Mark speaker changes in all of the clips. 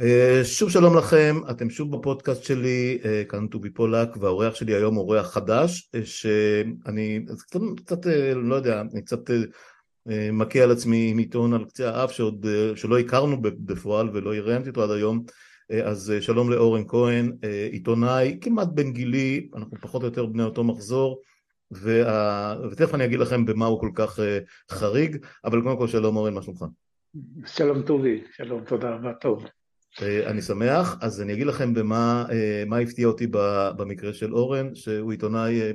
Speaker 1: אה, שוב שלום לכם, אתם שוב בפודקאסט שלי, אה, כאן טובי פולק, והאורח שלי היום אורח חדש, אה, שאני קצת, לא יודע, אני קצת מכה על עצמי עם עיתון על קצה האף שעוד, שלא הכרנו בפועל ולא ראיינתי אותו עד היום, אז שלום לאורן כהן, עיתונאי כמעט בן גילי, אנחנו פחות או יותר בני אותו מחזור, וה... ותכף אני אגיד לכם במה הוא כל כך חריג, אבל קודם כל שלום אורן, מה שלומך?
Speaker 2: שלום טובי, שלום, תודה רבה, טוב.
Speaker 1: אה, אני שמח, אז אני אגיד לכם במה אה, מה הפתיע אותי במקרה של אורן, שהוא עיתונאי, אה,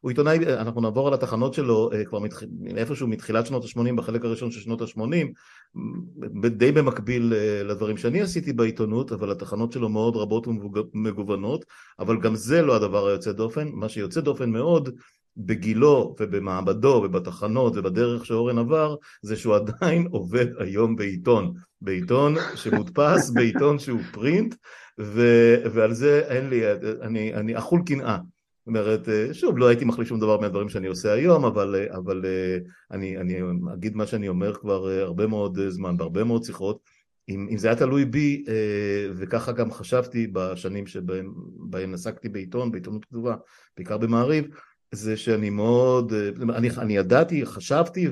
Speaker 1: הוא עיתונאי, אנחנו נעבור על התחנות שלו כבר מתח... איפשהו מתחילת שנות ה-80, בחלק הראשון של שנות ה-80, די במקביל לדברים שאני עשיתי בעיתונות, אבל התחנות שלו מאוד רבות ומגוונות, אבל גם זה לא הדבר היוצא דופן, מה שיוצא דופן מאוד בגילו ובמעמדו ובתחנות ובדרך שאורן עבר זה שהוא עדיין עובד היום בעיתון, בעיתון שמודפס, בעיתון שהוא פרינט ו, ועל זה אין לי, אני, אני אכול קנאה. זאת אומרת, שוב, לא הייתי מחליט שום דבר מהדברים שאני עושה היום, אבל, אבל אני, אני אגיד מה שאני אומר כבר הרבה מאוד זמן, בהרבה מאוד שיחות, אם, אם זה היה תלוי בי, וככה גם חשבתי בשנים שבהם עסקתי בעיתון, בעיתונות כתובה, בעיקר במעריב, זה שאני מאוד, אני, אני ידעתי, חשבתי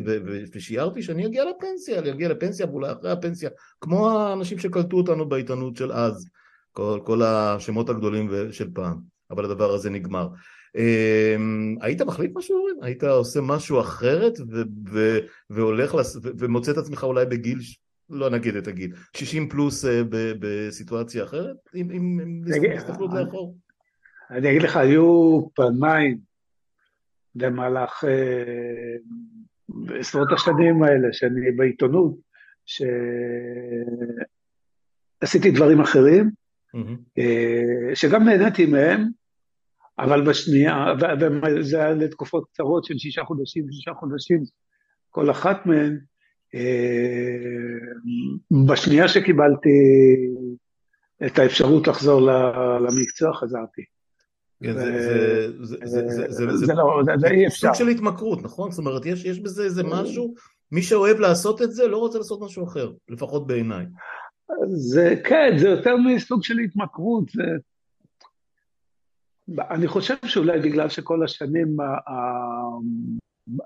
Speaker 1: ושיערתי שאני אגיע לפנסיה, אני אגיע לפנסיה ואולי אחרי הפנסיה, כמו האנשים שקלטו אותנו בעיתונות של אז, כל, כל השמות הגדולים של פעם, אבל הדבר הזה נגמר. אמ, היית מחליט משהו? היית עושה משהו אחרת ו, ו, והולך לס, ו, ומוצא את עצמך אולי בגיל, לא נגיד את הגיל, 60 פלוס אה, ב, בסיטואציה אחרת? עם, עם, עם הסתכלות לאחור?
Speaker 2: אני אגיד לך, היו פעמיים במהלך אה, עשרות השנים האלה שאני בעיתונות, שעשיתי דברים אחרים, mm-hmm. שגם נהניתי מהם, אבל בשנייה, וזה היה לתקופות קצרות של שישה חודשים, שישה חודשים, כל אחת מהן, אה, בשנייה שקיבלתי את האפשרות לחזור למקצוע, חזרתי.
Speaker 1: זה אי אפשר. סוג של התמכרות, נכון? זאת אומרת, יש בזה איזה משהו, מי שאוהב לעשות את זה לא רוצה לעשות משהו אחר, לפחות בעיניי.
Speaker 2: זה כן, זה יותר מסוג של התמכרות. אני חושב שאולי בגלל שכל השנים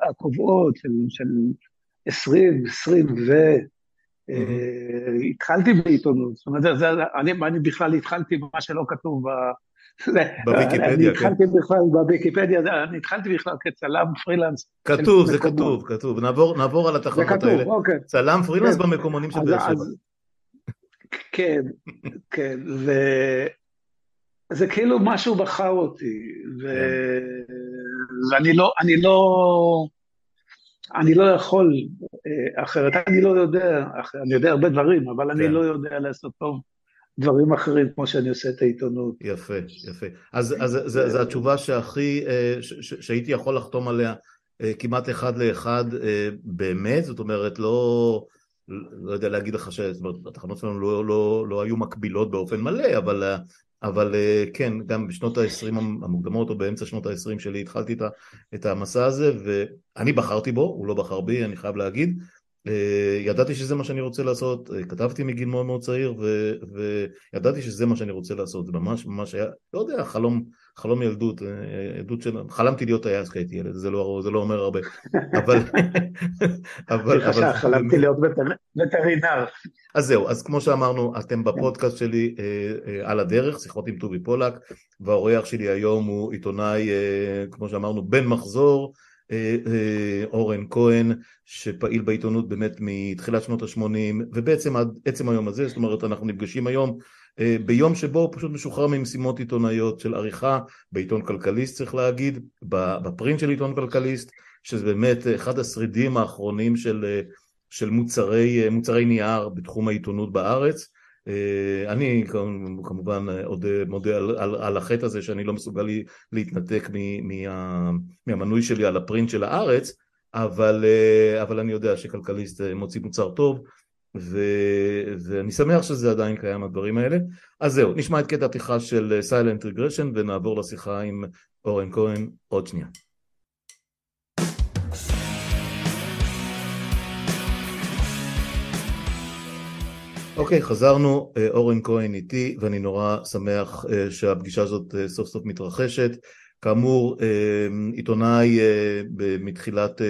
Speaker 2: הקובעות של, של 20, 20 ו... התחלתי בעיתונות, זאת אומרת, אני, אני בכלל התחלתי במה שלא כתוב
Speaker 1: בוויקיפדיה, כן.
Speaker 2: אני התחלתי בכלל בוויקיפדיה, אני התחלתי בכלל כצלם פרילנס.
Speaker 1: כתוב, זה כתוב, כתוב. נעבור על התחנות האלה. אוקיי. צלם פרילנס כן. במקומונים של באר שבע.
Speaker 2: כן, כן, וזה כאילו משהו בחר אותי, ואני לא, אני לא, אני לא יכול אה, אחרת, אני לא יודע, אני יודע הרבה דברים, אבל אני כן. לא יודע לעשות טוב דברים אחרים כמו שאני עושה את העיתונות.
Speaker 1: יפה, יפה. אז, אז זו התשובה שהכי, אה, שהייתי יכול לחתום עליה אה, כמעט אחד לאחד אה, באמת, זאת אומרת לא, לא יודע להגיד לך שהתחנות שלנו לא, לא, לא היו מקבילות באופן מלא, אבל, אבל כן, גם בשנות ה-20 המוקדמות או באמצע שנות ה-20 שלי התחלתי את המסע הזה ואני בחרתי בו, הוא לא בחר בי, אני חייב להגיד, ידעתי שזה מה שאני רוצה לעשות, אה, כתבתי מגיל מאוד מאוד צעיר ו, וידעתי שזה מה שאני רוצה לעשות, זה ממש ממש היה, לא יודע, חלום, חלום ילדות, אה, ילדות של, חלמתי להיות טייס כשהייתי ילד, זה לא, זה לא אומר הרבה, אבל...
Speaker 2: אבל, אבל חלמתי להיות וטרינר.
Speaker 1: אז זהו, אז כמו שאמרנו, אתם בפודקאסט שלי על הדרך, שיחות עם טובי פולק, והאורח שלי היום הוא עיתונאי, כמו שאמרנו, בן מחזור, אה, אה, אורן כהן שפעיל בעיתונות באמת מתחילת שנות ה-80 ובעצם עד עצם היום הזה, זאת אומרת אנחנו נפגשים היום אה, ביום שבו הוא פשוט משוחרר ממשימות עיתונאיות של עריכה בעיתון כלכליסט צריך להגיד, בפרינט של עיתון כלכליסט שזה באמת אחד השרידים האחרונים של, של מוצרי, מוצרי נייר בתחום העיתונות בארץ. אה, אני כמובן עוד מודה על, על, על החטא הזה שאני לא מסוגל להתנתק מה, מהמנוי שלי על ה print של הארץ, אבל, אה, אבל אני יודע שכלכליסט אה, מוציא מוצר טוב ו, ואני שמח שזה עדיין קיים הדברים האלה. אז זהו, נשמע את קטע הפתיחה של Silent Regression ונעבור לשיחה עם אורן כהן עוד שנייה. אוקיי, okay, חזרנו, אורן כהן איתי, ואני נורא שמח שהפגישה הזאת סוף סוף מתרחשת. כאמור, עיתונאי מתחילת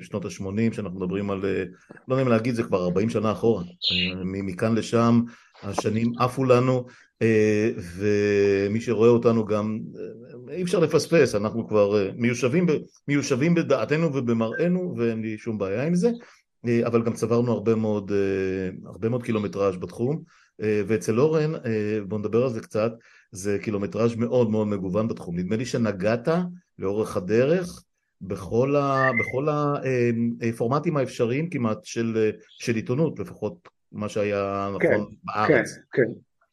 Speaker 1: שנות ה-80, שאנחנו מדברים על, לא אם להגיד, זה כבר 40 שנה אחורה, מכאן לשם, השנים עפו לנו, ומי שרואה אותנו גם, אי אפשר לפספס, אנחנו כבר מיושבים, מיושבים בדעתנו ובמראינו, ואין לי שום בעיה עם זה. אה, אבל גם צברנו הרבה מאוד, אה, הרבה מאוד קילומטראז' בתחום, אה, ואצל אורן, בואו נדבר על זה קצת, זה קילומטראז' מאוד מאוד מגוון בתחום. נדמה לי שנגעת לאורך הדרך בכל, ה, בכל הפורמטים האפשריים כמעט של, של עיתונות, לפחות מה שהיה נכון כן, בארץ.
Speaker 2: כן, כן.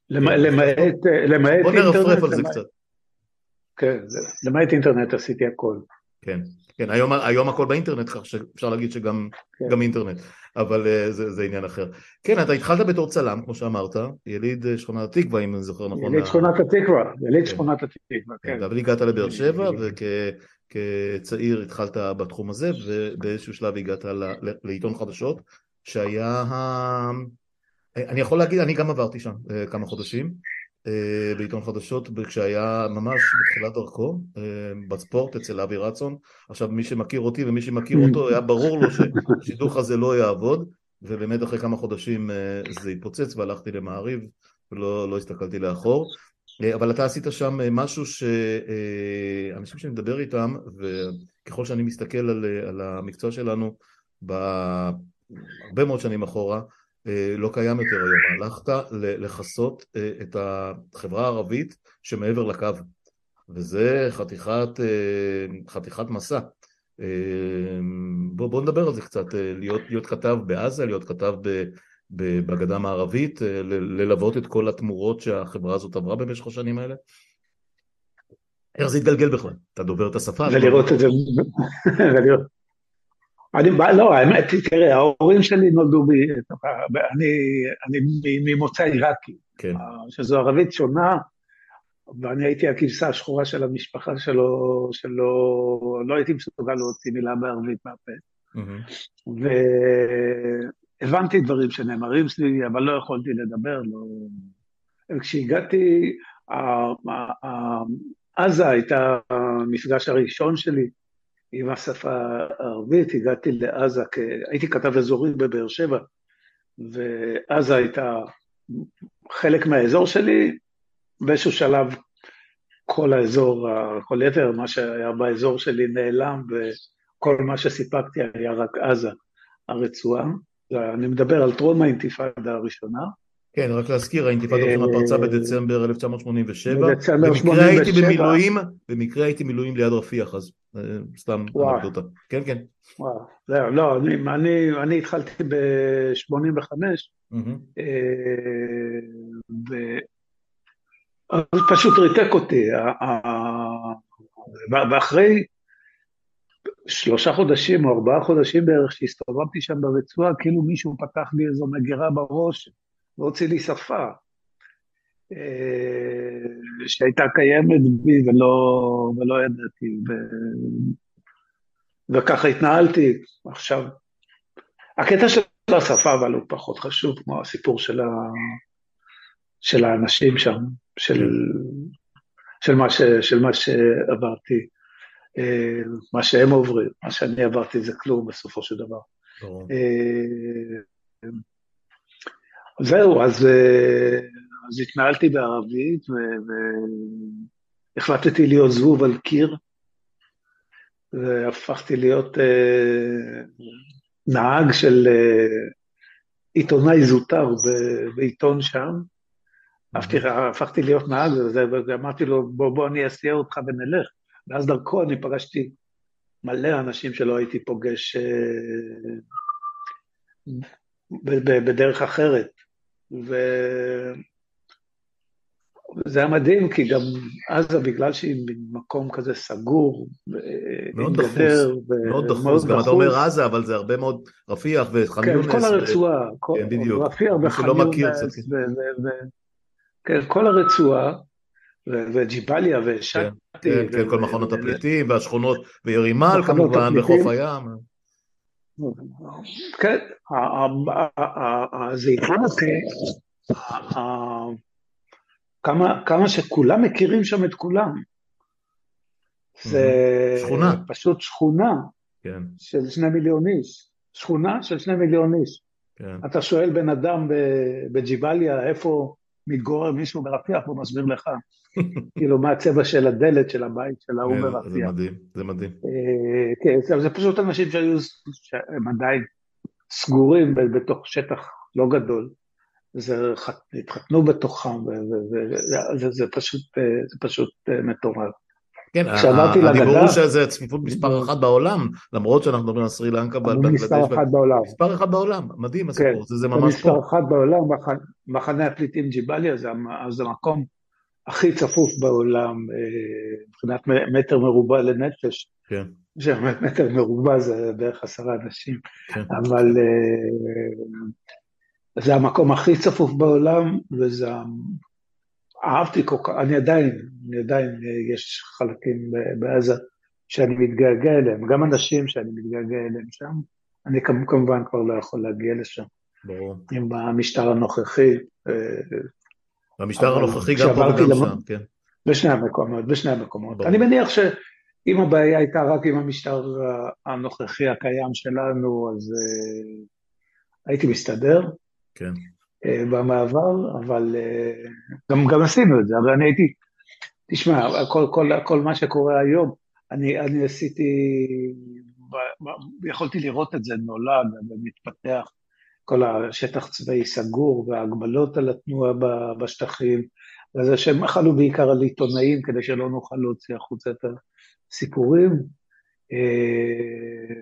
Speaker 2: למעט, למעט אינטרנט.
Speaker 1: בוא נרפרף על זה קצת.
Speaker 2: כן, למעט אינטרנט עשיתי הכל.
Speaker 1: כן. כן, היום, היום הכל באינטרנט, כך שאפשר להגיד שגם כן. אינטרנט, אבל uh, זה, זה עניין אחר. כן, אתה התחלת בתור צלם, כמו שאמרת, יליד אה, שכונת התקווה, אם אני זוכר נכון.
Speaker 2: יליד שכונת התקווה, יליד כן. שכונת התקווה, כן.
Speaker 1: אבל הגעת לבאר שבע, וכצעיר התחלת בתחום הזה, ובאיזשהו שלב הגעת לעיתון חדשות, שהיה ה... אני יכול להגיד, אני גם עברתי שם אה, כמה חודשים. אה, בעיתון חדשות כשהיה ממש בתחילת דרכו אה, בספורט אצל אבי רצון. עכשיו מי שמכיר אותי ומי שמכיר אותו היה ברור לו שהשידוך הזה לא יעבוד ובאמת אחרי כמה חודשים אה, זה התפוצץ והלכתי למעריב ולא לא הסתכלתי לאחור. אבל אתה עשית שם משהו שאנשים שאני מדבר איתם וככל שאני מסתכל על, על המקצוע שלנו בהרבה מאוד שנים אחורה לא קיים יותר היום, הלכת לכסות אה, את החברה הערבית שמעבר לקו, וזה חתיכת, אה, חתיכת מסע. בוא, בוא נדבר על זה קצת, להיות, להיות כתב בעזה, להיות כתב בגדה המערבית, ללוות את כל התמורות שהחברה הזאת עברה במשך השנים האלה. איך זה התגלגל בכלל? אתה דובר את השפה?
Speaker 2: ולראות את זה, אני, לא, האמת, תראה, ההורים שלי נולדו ב... אני, אני ממוצא עיראקי, כן. שזו ערבית שונה, ואני הייתי הכבשה השחורה של המשפחה שלו, שלא לא הייתי מסוגל להוציא מילה בערבית מהפה. Mm-hmm. והבנתי דברים שנאמרים סביבי, אבל לא יכולתי לדבר. לא... וכשהגעתי, עזה הייתה המפגש הראשון שלי. עם השפה הערבית, הגעתי לעזה, הייתי כתב אזורי בבאר שבע, ועזה הייתה חלק מהאזור שלי, באיזשהו שלב כל האזור, כל יתר, מה שהיה באזור שלי נעלם, וכל מה שסיפקתי היה רק עזה, הרצועה. אני מדבר על טרום האינתיפאדה הראשונה.
Speaker 1: כן, רק להזכיר, האינתיפאדה הראשונה פרצה בדצמבר 1987. בדצמבר 87. במקרה הייתי במילואים, במקרה הייתי במילואים ליד רפיח, אז סתם אנקדוטה. כן, כן.
Speaker 2: וואו, לא, לא אני, אני, אני התחלתי ב-85, אה, ו... פשוט ריתק אותי, ואחרי שלושה חודשים או ארבעה חודשים בערך שהסתובבתי שם ברצועה, כאילו מישהו פתח לי איזו מגירה בראש, והוציא לי שפה אה, שהייתה קיימת בי ולא, ולא ידעתי, ו... וככה התנהלתי. עכשיו, הקטע של השפה אבל הוא פחות חשוב, כמו הסיפור של, ה... של האנשים שם, של, של, מה, ש... של מה שעברתי, אה, מה שהם עוברים, מה שאני עברתי זה כלום בסופו של דבר. אה, זהו, אז, אה, אז התנהלתי בערבית והחלטתי להיות זבוב על קיר, והפכתי להיות אה, נהג של אה, עיתונאי זוטר בעיתון שם. הפכתי להיות נהג, ואמרתי לו, בוא, בוא אני אסיע אותך ונלך. ואז דרכו אני פגשתי מלא אנשים שלא הייתי פוגש בדרך אחרת. וזה היה מדהים, כי גם עזה, בגלל שהיא במקום כזה סגור,
Speaker 1: מאוד דחוס. מאוד דחוס, גם אתה אומר עזה, אבל זה הרבה מאוד רפיח וח'אן
Speaker 2: כן, יונס. כן, כל הרצועה.
Speaker 1: כן, בדיוק.
Speaker 2: רפיח וח'אן יונס. ו... כן, כל הרצועה, וג'יבליה ושאטי.
Speaker 1: כן, כן, כן, כל מכונות הפליטים והשכונות, וירימל כמובן, בחוף הים.
Speaker 2: כן, זה עניין אותי, כמה שכולם מכירים שם את כולם. זה
Speaker 1: שכונה.
Speaker 2: פשוט שכונה
Speaker 1: כן.
Speaker 2: של שני מיליון איש. שכונה של שני מיליון איש. כן. אתה שואל בן אדם בג'יבליה איפה מתגורר מישהו ברפיח, הוא מסביר לך, כאילו מה הצבע של הדלת של הבית של ההוא ברפיח.
Speaker 1: זה מדהים, זה מדהים.
Speaker 2: אה, כן, זה פשוט אנשים שהיו, שהם עדיין סגורים בתוך שטח לא גדול. זה התחתנו בתוכם, וזה פשוט, אה, פשוט אה, מטורף.
Speaker 1: כן, הדיבור הוא שזה הצפיפות מספר אחת בעולם, למרות שאנחנו מדברים על סרי לנקה
Speaker 2: בנגלדש. מספר אחת בעולם.
Speaker 1: מספר אחת בעולם, מדהים הסיפור
Speaker 2: כן,
Speaker 1: הזה, זה ממש פה.
Speaker 2: מספר אחת בעולם, מחנה הפליטים ג'יבליה זה המקום הכי צפוף בעולם אה, מבחינת מטר מרובע לנפש.
Speaker 1: כן.
Speaker 2: מטר מרובע זה בערך עשרה אנשים, כן. אבל זה המקום הכי צפוף בעולם, וזה אהבתי כל כך, אני עדיין, אני עדיין, אה, יש חלקים בעזה שאני מתגעגע אליהם, גם אנשים שאני מתגעגע אליהם שם, אני כמובן כבר לא יכול להגיע לשם.
Speaker 1: ברור.
Speaker 2: עם המשטר הנוכחי. אה,
Speaker 1: המשטר הנוכחי גם פה וגם למ... שם, כן.
Speaker 2: בשני המקומות, בשני המקומות. ברור. אני מניח שאם הבעיה הייתה רק עם המשטר הנוכחי הקיים שלנו, אז uh, הייתי מסתדר.
Speaker 1: כן.
Speaker 2: אה, במעבר, אבל אה, גם, גם עשינו את זה, אבל אני הייתי, תשמע, כל, כל, כל מה שקורה היום, אני, אני עשיתי, יכולתי לראות את זה נולד ומתפתח, כל השטח צבאי סגור וההגבלות על התנועה בשטחים, וזה שהם חלו בעיקר על עיתונאים כדי שלא נוכל להוציא החוצה את הסיפורים. אה,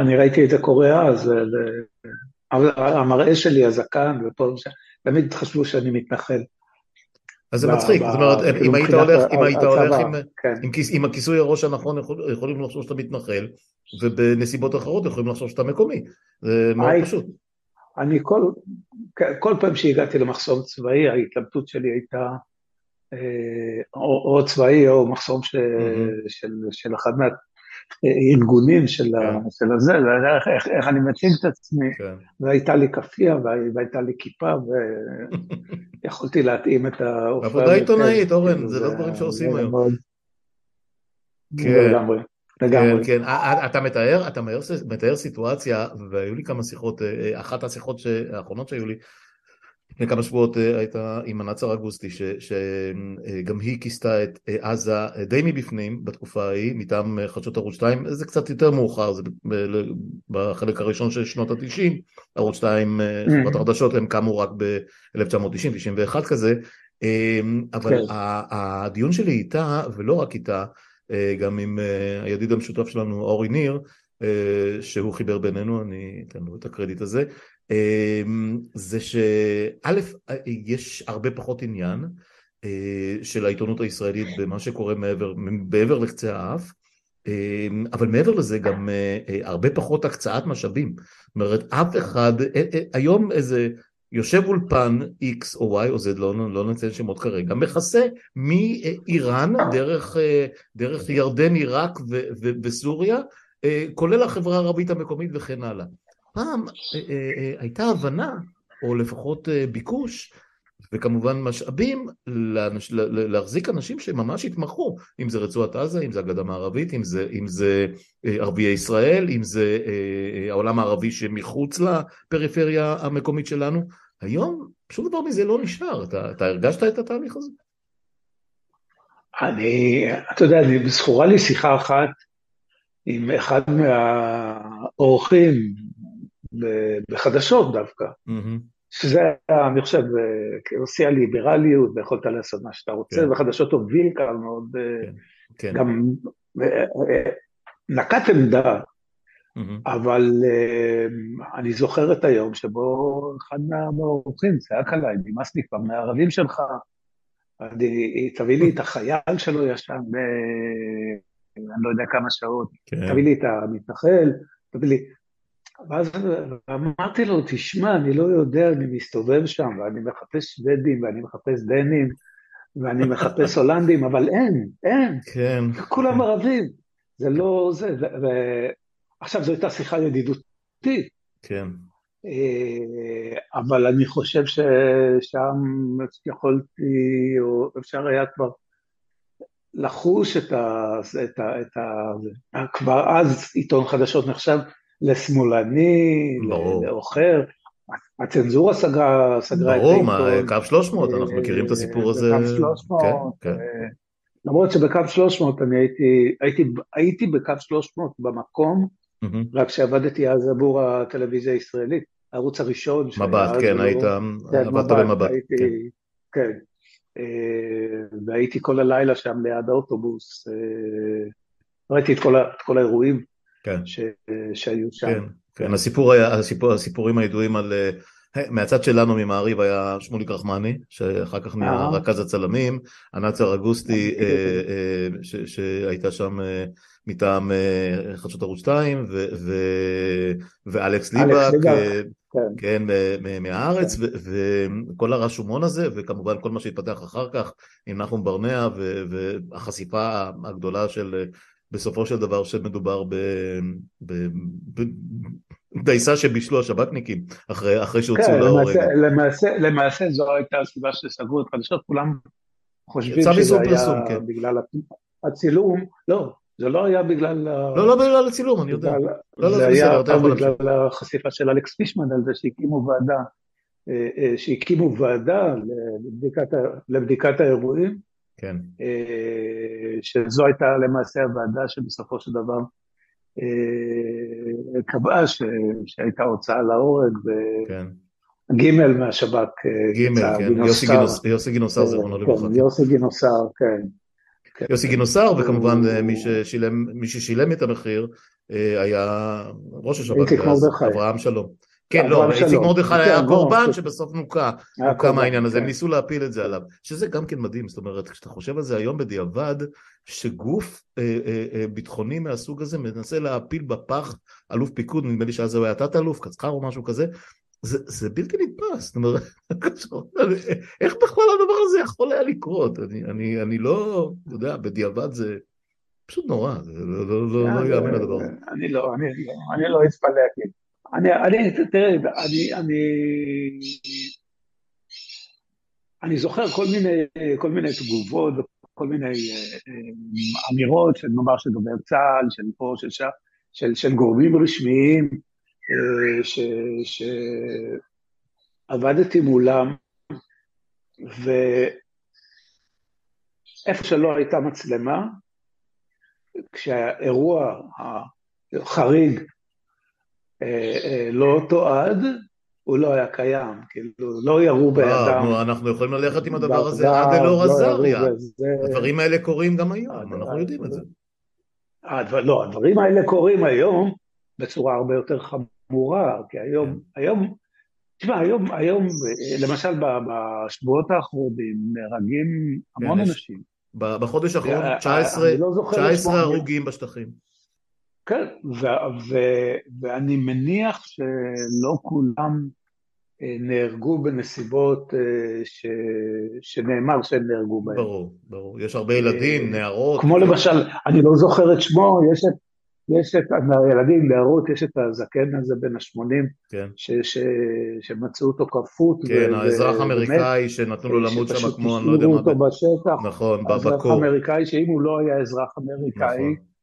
Speaker 2: אני ראיתי את זה קורה אז, המראה שלי, הזקן, ופה, תמיד חשבו שאני מתנחל.
Speaker 1: אז זה מצחיק, זאת אומרת, אם היית הולך, אם היית הולך כן. עם הכיסוי הראש הנכון, יכולים לחשוב שאתה מתנחל, ובנסיבות אחרות יכולים לחשוב שאתה מקומי. זה מאוד פשוט.
Speaker 2: אני כל, כל פעם שהגעתי למחסום צבאי, ההתלבטות שלי הייתה אה, או, או צבאי או מחסום ש, mm-hmm. של, של אחד ארגונים של, כן. של הזה, איך, איך, איך אני מציג את עצמי, כן. והייתה לי כאפיה והייתה לי כיפה ויכולתי להתאים את
Speaker 1: האופן. עבודה עיתונאית, אורן, זה לא דברים שעושים היום.
Speaker 2: כן, לגמרי.
Speaker 1: כן, כן, אתה מתאר, אתה מתאר סיטואציה, והיו לי כמה שיחות, אה, אה, אחת השיחות האחרונות שהיו לי, לפני כמה שבועות אה, הייתה עם הנאצר אגוסטי שגם היא כיסתה את אה, עזה אה, די מבפנים בתקופה ההיא מטעם חדשות ערוץ 2 זה קצת יותר מאוחר זה בחלק הראשון של שנות התשעים ערוץ 2 mm. חברת החדשות הם קמו רק ב-1990-91 כזה אבל כן. הדיון שלי איתה ולא רק איתה גם עם הידיד המשותף שלנו אורי ניר שהוא חיבר בינינו אני אתן לו את הקרדיט הזה זה שא', יש הרבה פחות עניין אה, של העיתונות הישראלית במה שקורה מעבר, מעבר לקצה האף, אמ, אבל מעבר לזה גם אה, אה, הרבה פחות הקצאת משאבים. זאת אומרת, אף אחד, היום איזה יושב אולפן X או Y או Z, לא, לא נציין שמות כרגע, מכסה מאיראן דרך, דרך ירדן, עיראק וסוריה, כולל החברה הערבית המקומית וכן הלאה. פעם אה, אה, אה, הייתה הבנה, או לפחות ביקוש, וכמובן משאבים לאנש, להחזיק אנשים שממש יתמכו, אם זה רצועת עזה, אם זה הגדה המערבית, אם זה, אם זה ערביי ישראל, אם זה העולם הערבי שמחוץ לפריפריה המקומית שלנו. היום שום דבר מזה לא נשאר. אתה, אתה הרגשת את התהליך הזה?
Speaker 2: אני, אתה יודע, אני, זכורה לי שיחה אחת עם אחד מהאורחים בחדשות דווקא, mm-hmm. שזה היה, אני חושב, כנושא הליברליות, ויכולת לעשות מה שאתה רוצה, כן. וחדשות הוביל כאן מאוד, כן, כן. גם נקט עמדה, mm-hmm. אבל אני זוכר את היום שבו אחד מהאורחים צעק עליי, נמאס לי כבר מהערבים שלך, תביא לי את החייל שלו ישן ב... אני לא יודע כמה שעות, כן. תביא לי את המתנחל, תביא לי... ואז אמרתי לו, תשמע, אני לא יודע, אני מסתובב שם, ואני מחפש שוודים, ואני מחפש דנים, ואני מחפש הולנדים, אבל אין, אין.
Speaker 1: כן.
Speaker 2: כולם ערבים. זה לא זה, עכשיו זו הייתה שיחה ידידותית.
Speaker 1: כן.
Speaker 2: אבל אני חושב ששם יכולתי, או אפשר היה כבר לחוש את ה... את ה, את ה כבר אז עיתון חדשות נחשב לשמאלני, לאוחר. הצנזורה סגרה, סגרה
Speaker 1: את העיתון. ברור, קו 300, אנחנו מכירים את הסיפור הזה.
Speaker 2: קו 300, כן, כן. למרות שבקו 300 אני הייתי, הייתי, הייתי בקו 300 במקום, mm-hmm. רק שעבדתי אז עבור הטלוויזיה הישראלית, הערוץ הראשון.
Speaker 1: מבט, כן, היית, כן, עבדת במבט.
Speaker 2: הייתי, כן. כן. אה, והייתי כל הלילה שם ליד האוטובוס, אה, ראיתי את כל, את כל האירועים כן. ש, שהיו שם.
Speaker 1: כן, כן. הסיפור היה, הסיפור, הסיפורים הידועים על... אה, מהצד שלנו ממעריב היה שמוליק רחמני, שאחר כך נהיה רכז הצלמים, ענת סרגוסטי שהייתה שם מטעם חדשות ערוץ 2, ואלכס ליבק, כן, כן מהארץ, כן. וכל הרשומון הזה, וכמובן כל מה שהתפתח אחר כך עם נחום ברנע, והחשיפה הגדולה של, בסופו של דבר, שמדובר בדייסה שבישלו השב"כניקים, אחרי, אחרי שהוציאו
Speaker 2: כן, להורג. למעשה, למעשה, למעשה זו הייתה הסיבה שסגרו את חדשות, כולם חושבים שזה היה פרסום, כן. בגלל הצילום, לא, זה לא היה בגלל...
Speaker 1: לא, לא בגלל הצילום, אני יודע. לא,
Speaker 2: לא, זה היה בגלל החשיפה של אלכס פישמן על זה שהקימו ועדה, אה, אה, שהקימו ועדה לבדיקת, לבדיקת האירועים.
Speaker 1: כן.
Speaker 2: אה, שזו הייתה למעשה הוועדה שבסופו של דבר קבעה שהייתה הוצאה להורג. כן. גימל מהשב"כ.
Speaker 1: גימל, כן, יוסי גינוסר זה רונו לברכה.
Speaker 2: יוסי גינוסר, כן.
Speaker 1: יוסי גינוסר, וכמובן אה, מי ששילם, מי ששילם את המחיר אה, היה ראש השב"כ, אברהם שלום. כן, לא, איציק מרדכי כן, היה הקורבן שבסוף נוקע, נוקע מהעניין הזה, הם כן. ניסו להפיל את זה עליו, שזה גם כן מדהים, זאת אומרת, כשאתה חושב על זה היום בדיעבד, שגוף אה, ביטחוני מהסוג הזה מנסה להפיל בפח אלוף פיקוד, נדמה לי שאז הוא היה תת-אלוף, קצחר או משהו כזה, זה, זה בלתי נתפס, זאת אומרת, איך בכלל הדבר הזה יכול היה לקרות? אני, אני, אני לא, אתה יודע, בדיעבד זה פשוט נורא, זה לא, לא, לא, לא יאמן הדבר הזה.
Speaker 2: אני לא, אני, לא אתפלא, אני, אני, תראה, אני, אני, אני זוכר כל מיני, כל מיני תגובות כל מיני אמירות של נאמר של דובר צה"ל, של פה, של שם, של, של גורמים רשמיים, שעבדתי מולם, ואיפה שלא הייתה מצלמה, כשהאירוע החריג אה, אה, לא תועד, הוא לא היה קיים, כאילו, לא ירו אה, בידם.
Speaker 1: אנחנו יכולים ללכת עם הדבר הזה עד אלאור לא עזריה. הדברים האלה קורים גם היום, אנחנו יודעים את זה.
Speaker 2: לא, הדברים האלה קורים היום בצורה הרבה יותר חמורה. כי היום, כן. היום, תשמע, היום, היום, למשל בשבועות האחרונים נהרגים המון כן, אנשים.
Speaker 1: בחודש האחרון 19, לא 19 הרוגים בשטחים.
Speaker 2: כן, ואני מניח שלא כולם אה, נהרגו בנסיבות אה, ש... שנאמר שהם נהרגו בהן.
Speaker 1: ברור, ברור. יש הרבה ילדים, אה, נערות.
Speaker 2: כמו למשל, אני לא זוכר את שמו, יש את יש את הילדים, נערות, יש את הזקן הזה בן ה-80,
Speaker 1: כן.
Speaker 2: שמצאו אותו כפות.
Speaker 1: כן, ו- האזרח האמריקאי שנתנו לו למות שם כמו, אני לא יודע מה.
Speaker 2: אותו בשטח.
Speaker 1: נכון, בקור.
Speaker 2: האזרח האמריקאי, שאם הוא לא היה אזרח אמריקאי, נכון.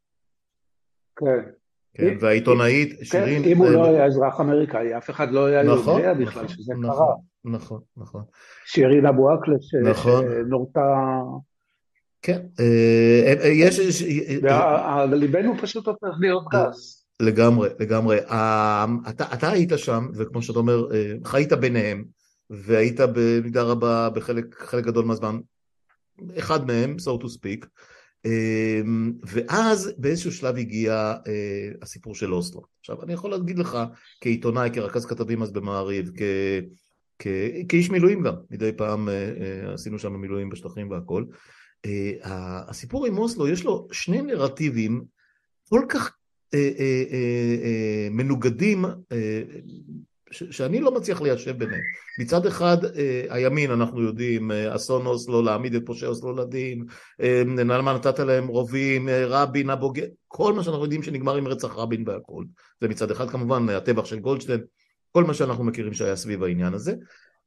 Speaker 2: כן.
Speaker 1: כן, והעיתונאית
Speaker 2: כן, שירין... אם הוא לא היה אזרח אמריקאי, אף אחד לא היה נכון, יודע בכלל נכון, שזה
Speaker 1: נכון, קרה. נכון, נכון.
Speaker 2: שירין אבו נכון. שנורתה...
Speaker 1: כן, אה, אה, יש...
Speaker 2: ליבנו פשוט הופך להיות גס.
Speaker 1: לגמרי, לגמרי. אתה, היית שם, וכמו שאתה אומר, אה, חיית ביניהם, והיית במידה רבה בחלק גדול מהזמן, אחד מהם, so to speak, ואז באיזשהו שלב הגיע הסיפור של אוסלו. עכשיו, אני יכול להגיד לך, כעיתונאי, כרכז כתבים אז במעריב, כ... כאיש מילואים גם, מדי פעם עשינו שם מילואים בשטחים והכל. אה, הסיפור עם אוסלו יש לו שני נרטיבים כל כך אה, אה, מנוגדים ש, שאני לא מצליח ליישב ביניהם. מצד אחד הימין אנחנו יודעים, אסון אוסלו, להעמיד את פושעי אוסלו לדין, למה נתת להם רובים, רבין הבוגר, כל מה שאנחנו יודעים שנגמר עם רצח רבין והכל. זה מצד אחד כמובן הטבח של גולדשטיין, כל מה שאנחנו מכירים שהיה סביב העניין הזה.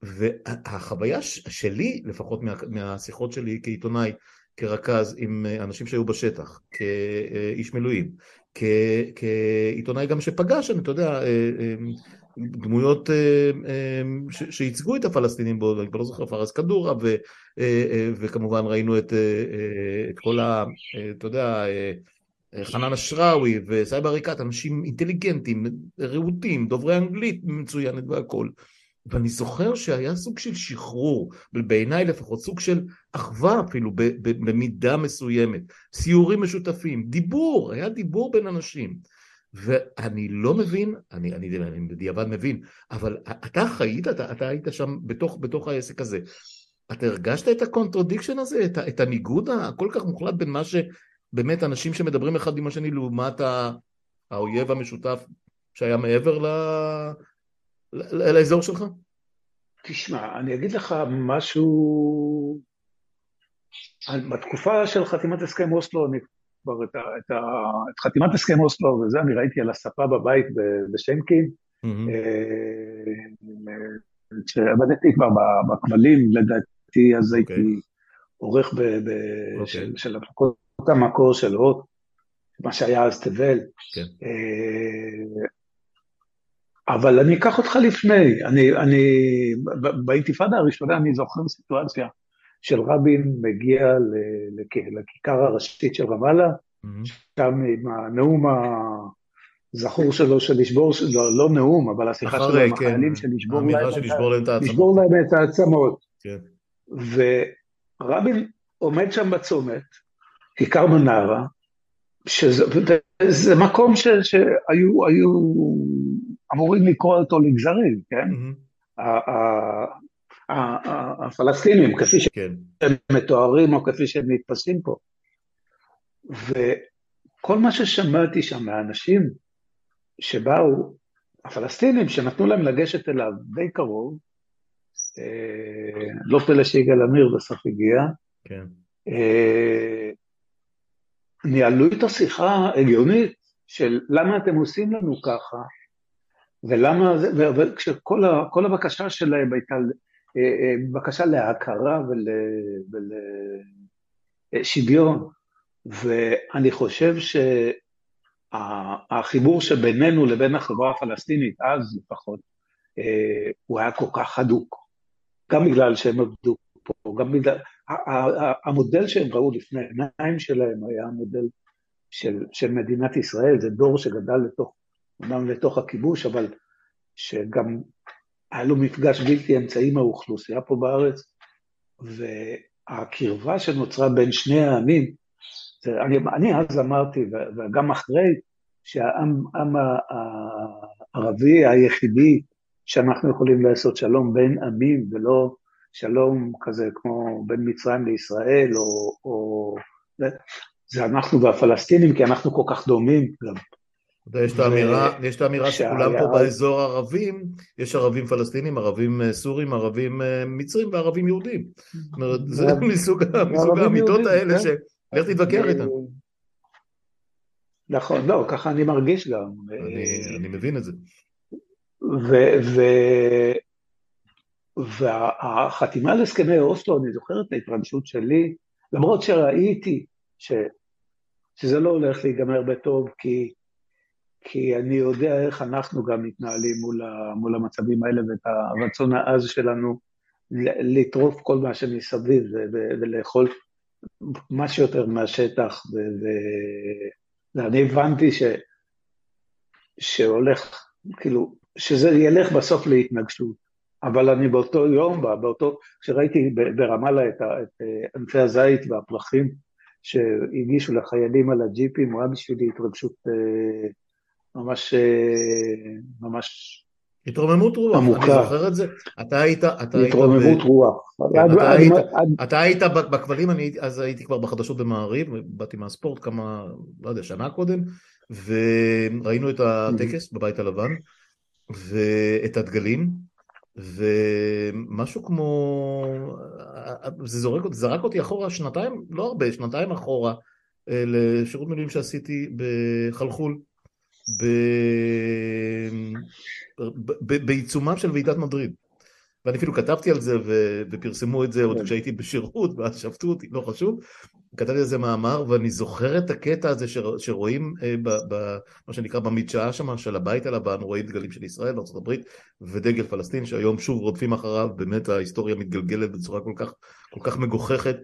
Speaker 1: והחוויה שלי, לפחות מה, מהשיחות שלי כעיתונאי, כרכז עם אנשים שהיו בשטח, כאיש מילואים, כ, כעיתונאי גם שפגש, אני, אתה יודע, דמויות שייצגו את הפלסטינים בו, אני כבר לא זוכר, פרס קדורה, ו, וכמובן ראינו את, את כל ה... אתה יודע, חנן אשראוי וסייב עריקאת, אנשים אינטליגנטים, רהוטים, דוברי אנגלית מצוינת והכל. ואני זוכר שהיה סוג של שחרור, בעיניי לפחות, סוג של אחווה אפילו במידה מסוימת, סיורים משותפים, דיבור, היה דיבור בין אנשים. ואני לא מבין, אני, אני, אני בדיעבד מבין, אבל אתה חיית, אתה, אתה היית שם בתוך, בתוך העסק הזה. אתה הרגשת את ה contradiction הזה, את, את הניגוד הכל כך מוחלט בין מה שבאמת אנשים שמדברים אחד עם השני לעומת האויב המשותף שהיה מעבר ל... לאזור שלך?
Speaker 2: תשמע, אני אגיד לך משהו... בתקופה של חתימת הסכם אוסלו, אני כבר את, ה, את, ה, את חתימת הסכם אוסלו וזה, אני ראיתי על הספה בבית בשנקין, כשעבדתי כבר בכבלים, לדעתי, אז הייתי אוקיי. עורך אוקיי. של הפקות המקור של הוט, מה שהיה אז תבל. כן. אה, אבל אני אקח אותך לפני, אני, אני, באינתיפאדה הראשונה אני זוכר סיטואציה של רבין מגיע לכיכר הראשית של רמאללה, mm-hmm. שם עם הנאום הזכור שלו של לשבור, לא, לא נאום, אבל השיחה שלו עם כן, החיילים של לשבור להם את העצמות. כן. ורבין עומד שם בצומת, כיכר מנרה, שזה מקום ש, שהיו היו אמורים לקרוא אותו לגזרים, כן? הפלסטינים, כפי כן. שהם מתוארים או כפי שהם נתפסים פה. וכל מה ששמעתי שם מהאנשים שבאו, הפלסטינים, שנתנו להם לגשת אליו די קרוב, אה, לא פלא שיגאל עמיר בסוף הגיע, כן. אה, ניהלו איתו שיחה הגיונית של למה אתם עושים לנו ככה, ולמה, וכשכל הבקשה שלהם הייתה בקשה להכרה ולשוויון, ואני חושב שהחיבור שבינינו לבין החברה הפלסטינית, אז לפחות, אה, הוא היה כל כך הדוק, גם בגלל שהם עבדו פה, גם בגלל, המודל שהם ראו לפני העיניים שלהם היה המודל של, של מדינת ישראל, זה דור שגדל לתוך אמנם לתוך הכיבוש, אבל שגם היה לו מפגש בלתי אמצעי עם האוכלוסייה פה בארץ, והקרבה שנוצרה בין שני העמים, אני, אני אז אמרתי, וגם אחרי, שהעם הערבי היחידי שאנחנו יכולים לעשות שלום בין עמים ולא שלום כזה כמו בין מצרים לישראל, או, או זה אנחנו והפלסטינים, כי אנחנו כל כך דומים גם.
Speaker 1: יש את האמירה, יש את האמירה שכולם פה באזור ערבים, יש ערבים פלסטינים, ערבים אה, סורים, ערבים אה, מצרים וערבים יהודים. זאת אומרת, זה מסוג האמיתות האלה כן. ש... לך תתווכח איתם.
Speaker 2: נכון, לא, ככה אני מרגיש גם.
Speaker 1: אני מבין את זה.
Speaker 2: והחתימה על הסכמי אוסלו, אני זוכר את ההתרגשות שלי, למרות שראיתי שזה לא הולך להיגמר בטוב, כי כי אני יודע איך אנחנו גם מתנהלים מול, ה, מול המצבים האלה ואת הרצון העז שלנו לטרוף כל מה שמסביב ולאכול מה שיותר מהשטח. ואני הבנתי ש, שהולך, כאילו, שזה ילך בסוף להתנגשות. אבל אני באותו יום, באותו, כשראיתי ברמאללה את, את ענפי הזית והפרחים שהגישו לחיילים על הג'יפים, הוא היה בשבילי התרגשות אה, ממש, אה, ממש
Speaker 1: התרוממות רוח, עמוקה. אני זוכר את זה. אתה היית, אתה
Speaker 2: היית, התרוממות ב... רוח.
Speaker 1: כן, אתה, היית, אתה היית בכבלים, אני אז הייתי כבר בחדשות במעריב, באתי מהספורט כמה, לא יודע, שנה קודם, וראינו את הטקס בבית הלבן, ואת הדגלים, ומשהו כמו, זה זורק, זרק אותי אחורה שנתיים, לא הרבה, שנתיים אחורה, לשירות מילואים שעשיתי בחלחול, ב... בעיצומם של ועידת מדריד. ואני אפילו כתבתי על זה ו... ופרסמו את זה עוד כן. כשהייתי בשירות ואז שפטו אותי, לא חשוב. כתבתי על זה מאמר ואני זוכר את הקטע הזה ש... שרואים אה, ב... ב... מה שנקרא במדשאה שם של הבית הלבן, רואים דגלים של ישראל הברית ודגל פלסטין שהיום שוב רודפים אחריו, באמת ההיסטוריה מתגלגלת בצורה כל כך, כל כך מגוחכת.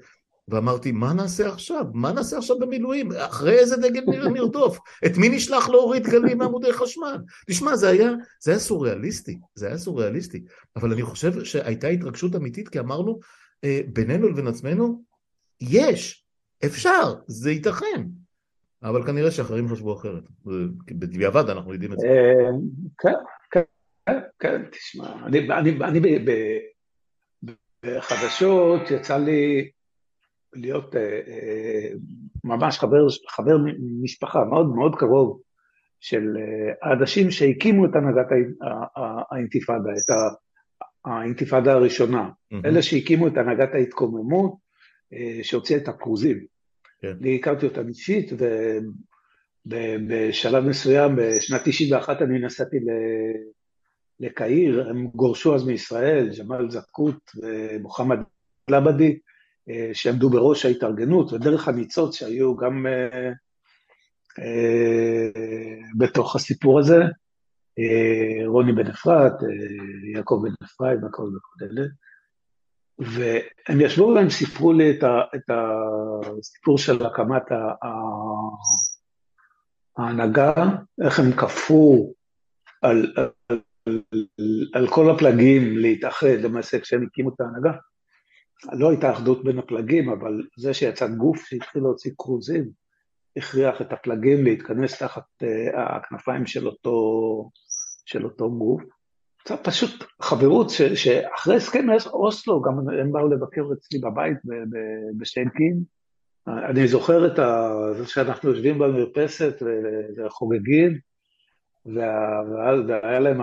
Speaker 1: ואמרתי, מה נעשה עכשיו? מה נעשה עכשיו במילואים? אחרי איזה דגל נרדוף? את מי נשלח להוריד גלים מעמודי חשמל? תשמע, זה היה, זה היה סוריאליסטי, זה היה סוריאליסטי. אבל אני חושב שהייתה התרגשות אמיתית, כי אמרנו, אה, בינינו לבין עצמנו, יש, אפשר, זה ייתכן. אבל כנראה שאחרים חשבו אחרת. בדיעבד אנחנו יודעים את זה. אה,
Speaker 2: כן, כן, כן, תשמע, אני בחדשות יצא לי להיות אה, אה, ממש חבר, חבר משפחה מאוד מאוד קרוב של אה, האנשים שהקימו את הנהגת האינתיפאדה, את האינתיפאדה הראשונה, mm-hmm. אלה שהקימו את הנהגת ההתקוממות, שהוציאה את הכרוזים. כן. אני הכרתי אותם אישית, ובשלב מסוים, בשנת 91 אני נסעתי לקהיר, הם גורשו אז מישראל, ג'מאל זקוט ומוחמד לבדי, אה, שעמדו בראש ההתארגנות, ודרך הניצוץ שהיו גם אה, אה, בתוך הסיפור הזה, רוני בן אפרת, יעקב בן אפרת וכל וכל אלה. והם ישבו והם סיפרו לי את, ה, את הסיפור של הקמת ההנהגה, איך הם כפו על, על, על, על כל הפלגים להתאחד, למעשה כשהם הקימו את ההנהגה. לא הייתה אחדות בין הפלגים, אבל זה שיצא גוף שהתחיל להוציא כרוזים, הכריח את הפלגים להתכנס תחת uh, הכנפיים של אותו, של אותו גוף. זה פשוט חברות ש, שאחרי הסכם אוסלו, גם הם באו לבקר אצלי בבית בשטיינקין. אני זוכר את זה שאנחנו יושבים במרפסת וחוגגים, והיה להם,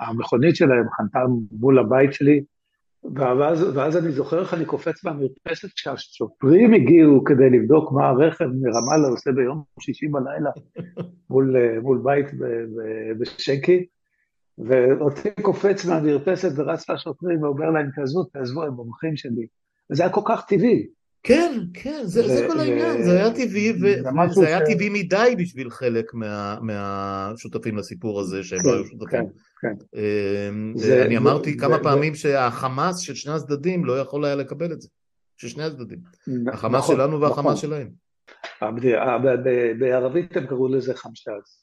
Speaker 2: המכונית שלהם חנתה מול הבית שלי, ואז, ואז אני זוכר איך אני קופץ מהמרפסת כשהשוטרים הגיעו כדי לבדוק מה הרכב מרמאללה עושה ביום שישי בלילה מול, מול בית בשקי, ואותי קופץ מהמרפסת ורץ לשוטרים ואומר להם, תעזבו, תעזבו, הם מומחים שלי. וזה היה כל כך טבעי.
Speaker 1: כן, כן, זה, ו- זה כל העניין, ו- זה היה טבעי, וזה היה ש... טבעי מדי בשביל חלק מה, מהשותפים לסיפור הזה, שהם כן, לא היו שותפים. כן, כן. אמ, זה, אני אמרתי זה, כמה זה, פעמים זה... שהחמאס של שני הצדדים לא יכול היה לקבל את זה, של שני הצדדים. החמאס נכון, שלנו והחמאס נכון. שלהם.
Speaker 2: בערבית הם קראו לזה חמשז.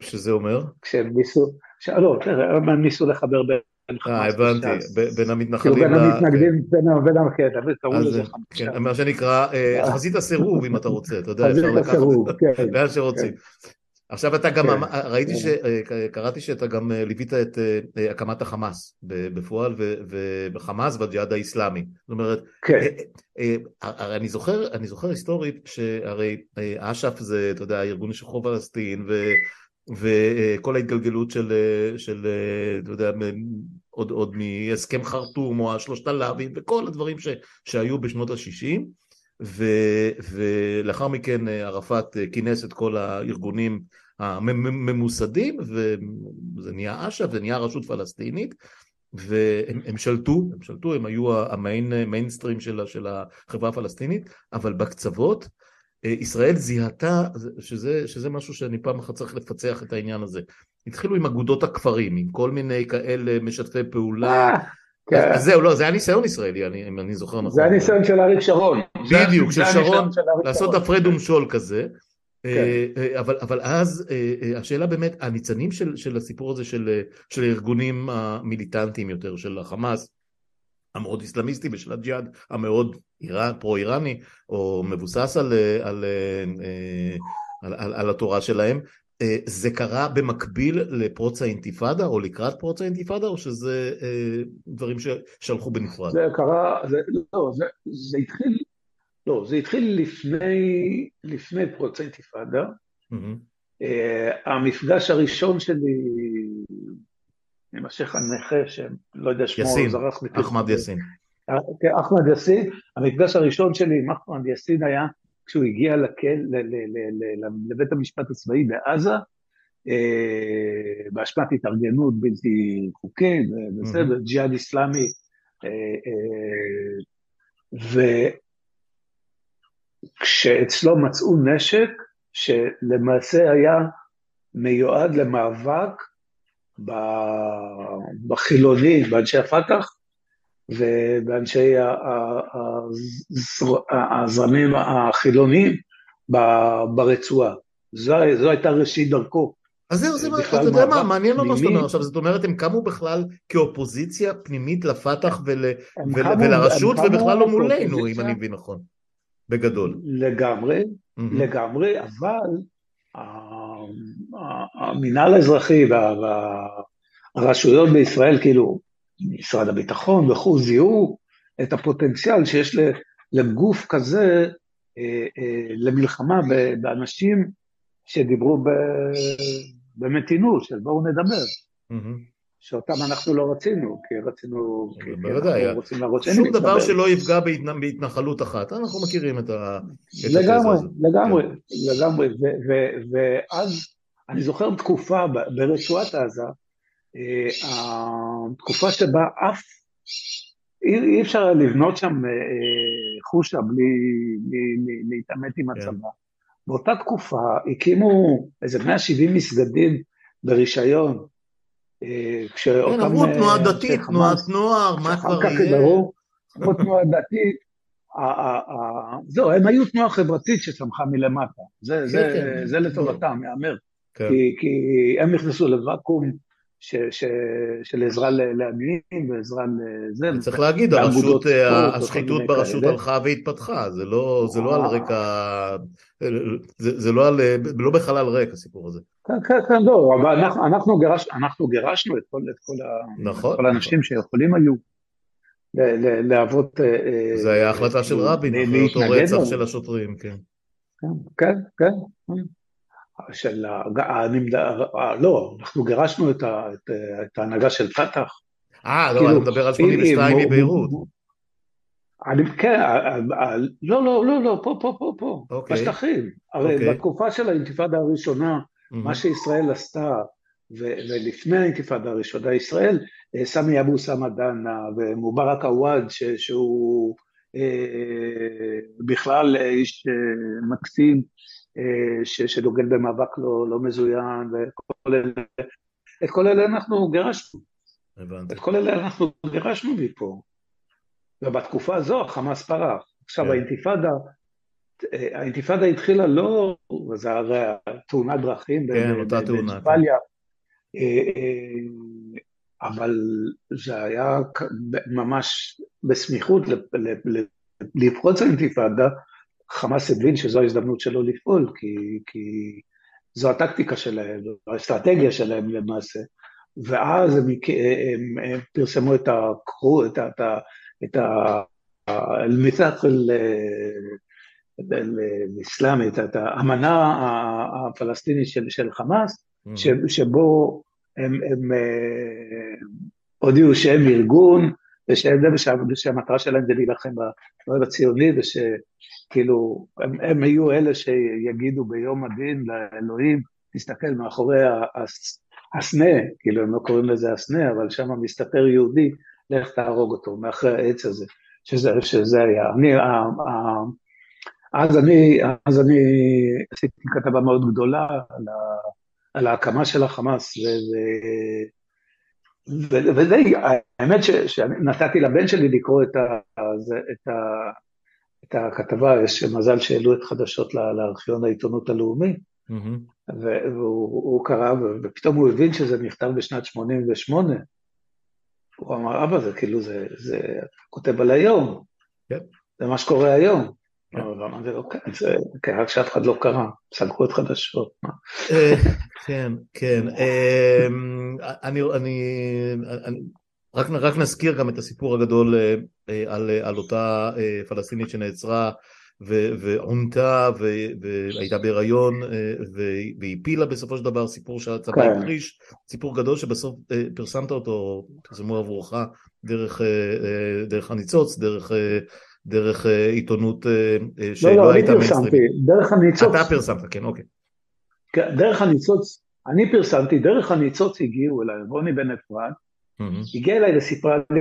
Speaker 1: שזה אומר?
Speaker 2: כשהם ניסו, לא, הם ניסו לחבר בין
Speaker 1: אה, הבנתי, בין המתנחלים...
Speaker 2: כאילו בין המתנגדים, בין המקטע, קראו לזה
Speaker 1: חמישה. מה שנקרא אה, חזית הסירוב, אם אתה רוצה, אתה יודע,
Speaker 2: אפשר לקחת... חזית הסירוב, כן.
Speaker 1: לאן שרוצים. כן. עכשיו אתה גם, כן. ראיתי שקראתי שאתה גם אה, ליווית את הקמת החמאס בפועל, ובחמאס והג'יהאד האיסלאמי. זאת אומרת, אני זוכר, אני זוכר היסטורית שהרי אש"ף זה, אתה יודע, ארגון לשחרור פלסטין, וכל ההתגלגלות של, של אתה יודע, עוד, עוד מהסכם חרטום או השלושת הלאווים וכל הדברים ש, שהיו בשנות ה-60 ולאחר מכן ערפאת כינס את כל הארגונים הממוסדים וזה נהיה אש"ף, זה נהיה רשות פלסטינית והם שלטו, הם שלטו, הם היו המיינסטרים של, של החברה הפלסטינית אבל בקצוות אה, ישראל זיהתה, שזה, שזה משהו שאני פעם אחת צריך לפצח את העניין הזה. התחילו עם אגודות הכפרים, עם כל מיני כאלה משתפי פעולה. אה, כן. זהו, לא, זה היה ניסיון ישראלי, אני, אם אני זוכר נכון.
Speaker 2: זה היה ניסיון של אריק שרון.
Speaker 1: בדיוק, של שרון, לעשות הפרד ומשול כזה. אה, כן. אבל, אבל אז השאלה באמת, הניצנים של, של הסיפור הזה של, של הארגונים המיליטנטיים יותר, של החמאס, המאוד איסלאמיסטי ושל הג'יהאד המאוד איראן, פרו-איראני או מבוסס על, על, על, על, על התורה שלהם זה קרה במקביל לפרוץ האינתיפאדה או לקראת פרוץ האינתיפאדה או שזה דברים ששלחו בנפרד?
Speaker 2: זה קרה, זה, לא, זה, זה התחיל, לא, זה התחיל לפני, לפני פרוץ האינתיפאדה mm-hmm. המפגש הראשון שלי עם השייח הנכה, שלא יודע שמו,
Speaker 1: יסין, אחמד יסין.
Speaker 2: כן, אחמד יסין, המפגש הראשון שלי עם אחמד יסין היה כשהוא הגיע לבית המשפט הצבאי בעזה, באשמת התארגנות בלתי חוקית, בסדר, ג'יהאד איסלאמי, וכשאצלו מצאו נשק שלמעשה היה מיועד למאבק בחילונים, באנשי הפת"ח ובאנשי הזרמים החילוניים ברצועה. זו, זו הייתה ראשית דרכו.
Speaker 1: אז זהו, זה, אתה יודע מה, מעניין מה שאתה אומר עכשיו, זאת אומרת, הם קמו בכלל כאופוזיציה פנימית לפת"ח ול, ול, קמו, ולרשות, ובכלל לא מולנו, אם אני מבין נכון, בגדול.
Speaker 2: לגמרי, mm-hmm. לגמרי, אבל המינהל האזרחי והרשויות בישראל, כאילו, משרד הביטחון וכו', זיהו את הפוטנציאל שיש לגוף כזה אה, אה, למלחמה באנשים שדיברו במתינות, של בואו נדבר. שאותם אנחנו לא רצינו, כי רצינו, כי אנחנו רוצים להראות
Speaker 1: שאין שום דבר שלא יפגע בהתנחלות אחת, אנחנו מכירים את ה...
Speaker 2: לגמרי, לגמרי, כן. לגמרי, ואז אני זוכר תקופה ברצועת עזה, התקופה שבה אף, אי אפשר לבנות שם אה, חושה בלי להתעמת עם כן. הצבא. באותה תקופה הקימו איזה 170 מסגדים ברישיון,
Speaker 1: אה, כן, אמרו תנועה דתית, תנועת נוער, מה כבר
Speaker 2: יהיה? אמרו תנועה דתית, זהו, הם היו תנועה חברתית שצמחה מלמטה, זה כן, כן. לטובתם, יאמר, כי הם נכנסו לוואקום של עזרה לעניים ועזרה לזה.
Speaker 1: צריך להגיד, השחיתות ברשות הלכה והתפתחה, זה לא, לא על רקע, זה לא, לא בחלל ריק הסיפור הזה.
Speaker 2: כן, כן, כן, לא, אבל אנחנו, אנחנו, גירש, אנחנו גירשנו את כל, את כל, נכון, כל האנשים נכון. שיכולים היו להוות...
Speaker 1: אה, זה היה החלטה של רבין, אחרי אותו רצח של השוטרים, כן.
Speaker 2: כן, כן, של לא, אנחנו גירשנו את, ה, את, את ההנהגה של פת"ח.
Speaker 1: אה, לא, כאילו, אני מדבר על 82 מביירות.
Speaker 2: אני, כן, לא, לא, לא, לא, פה, פה, פה, פה, אוקיי. בשטחים. הרי אוקיי. בתקופה של האינתיפאדה הראשונה, mm-hmm. מה שישראל עשתה, ו- ולפני האינתיפאדה הראשונה, ישראל, אה, סמי אבו סמא דנה ומובארק עוואד, שהוא אה, בכלל איש אה, מקסים, אה, ש, שדוגל במאבק לא, לא מזוין, וכל אלה, את כל אלה אנחנו גירשנו. הבנתי. את כל אלה אנחנו גירשנו מפה. ובתקופה הזו החמאס פרח. עכשיו כן. האינתיפאדה, אה, האינתיפאדה התחילה לא, זה הרי תאונת דרכים,
Speaker 1: כן, אותה תאונה.
Speaker 2: אה, אבל זה היה ממש בסמיכות לפרוץ האינתיפאדה, חמאס הבין שזו ההזדמנות שלו לפעול, כי, כי זו הטקטיקה שלהם, זו האסטרטגיה שלהם למעשה. ואז הם, הם, הם פרסמו את הקרו, את, את, את אל-מית'אק אל-אסלאמית, את האמנה הפלסטינית של, של חמאס, mm-hmm. שבו הם, הם אה, הודיעו שהם ארגון, ושהמטרה שלהם זה להילחם באוהב הציוני, ושכאילו, הם, הם יהיו אלה שיגידו ביום הדין לאלוהים, תסתכל מאחורי הסנה, כאילו הם לא קוראים לזה הסנה, אבל שם מסתתר יהודי, לך תהרוג אותו, מאחורי העץ הזה, שזה, שזה היה. אני, אז אני, אז אני עשיתי כתבה מאוד גדולה על, ה, על ההקמה של החמאס, ו, וזה, האמת שנתתי לבן שלי לקרוא את, ה, את, ה, את הכתבה, יש מזל שהעלו את חדשות לארכיון העיתונות הלאומי, mm-hmm. והוא קרא, ופתאום הוא הבין שזה נכתב בשנת 88. הוא אמר, אבא, זה כאילו, זה, זה כותב על היום. כן. זה מה שקורה היום. כן. אבל אמרתי לו, כן, זה רק שאף אחד לא קרא, סגרו את חדשות.
Speaker 1: אה, כן, כן. אמ, אני, רק, רק נזכיר גם את הסיפור הגדול אה, על, על אותה אה, פלסטינית שנעצרה ועונתה והייתה בהיריון והפילה בסופו של דבר סיפור שהצבא כן. הכחיש, סיפור גדול שבסוף פרסמת אותו, פרסמו עבורך דרך, דרך הניצוץ, דרך דרך עיתונות
Speaker 2: שלא לא, לא, הייתה מיינסטרים. לא, לא, אני פרסמתי, דרך הניצוץ.
Speaker 1: אתה פרסמת, כן, אוקיי.
Speaker 2: כן, דרך הניצוץ, אני פרסמתי, דרך הניצוץ הגיעו אליי, רוני בן אפרת, הגיע אליי וסיפרה לי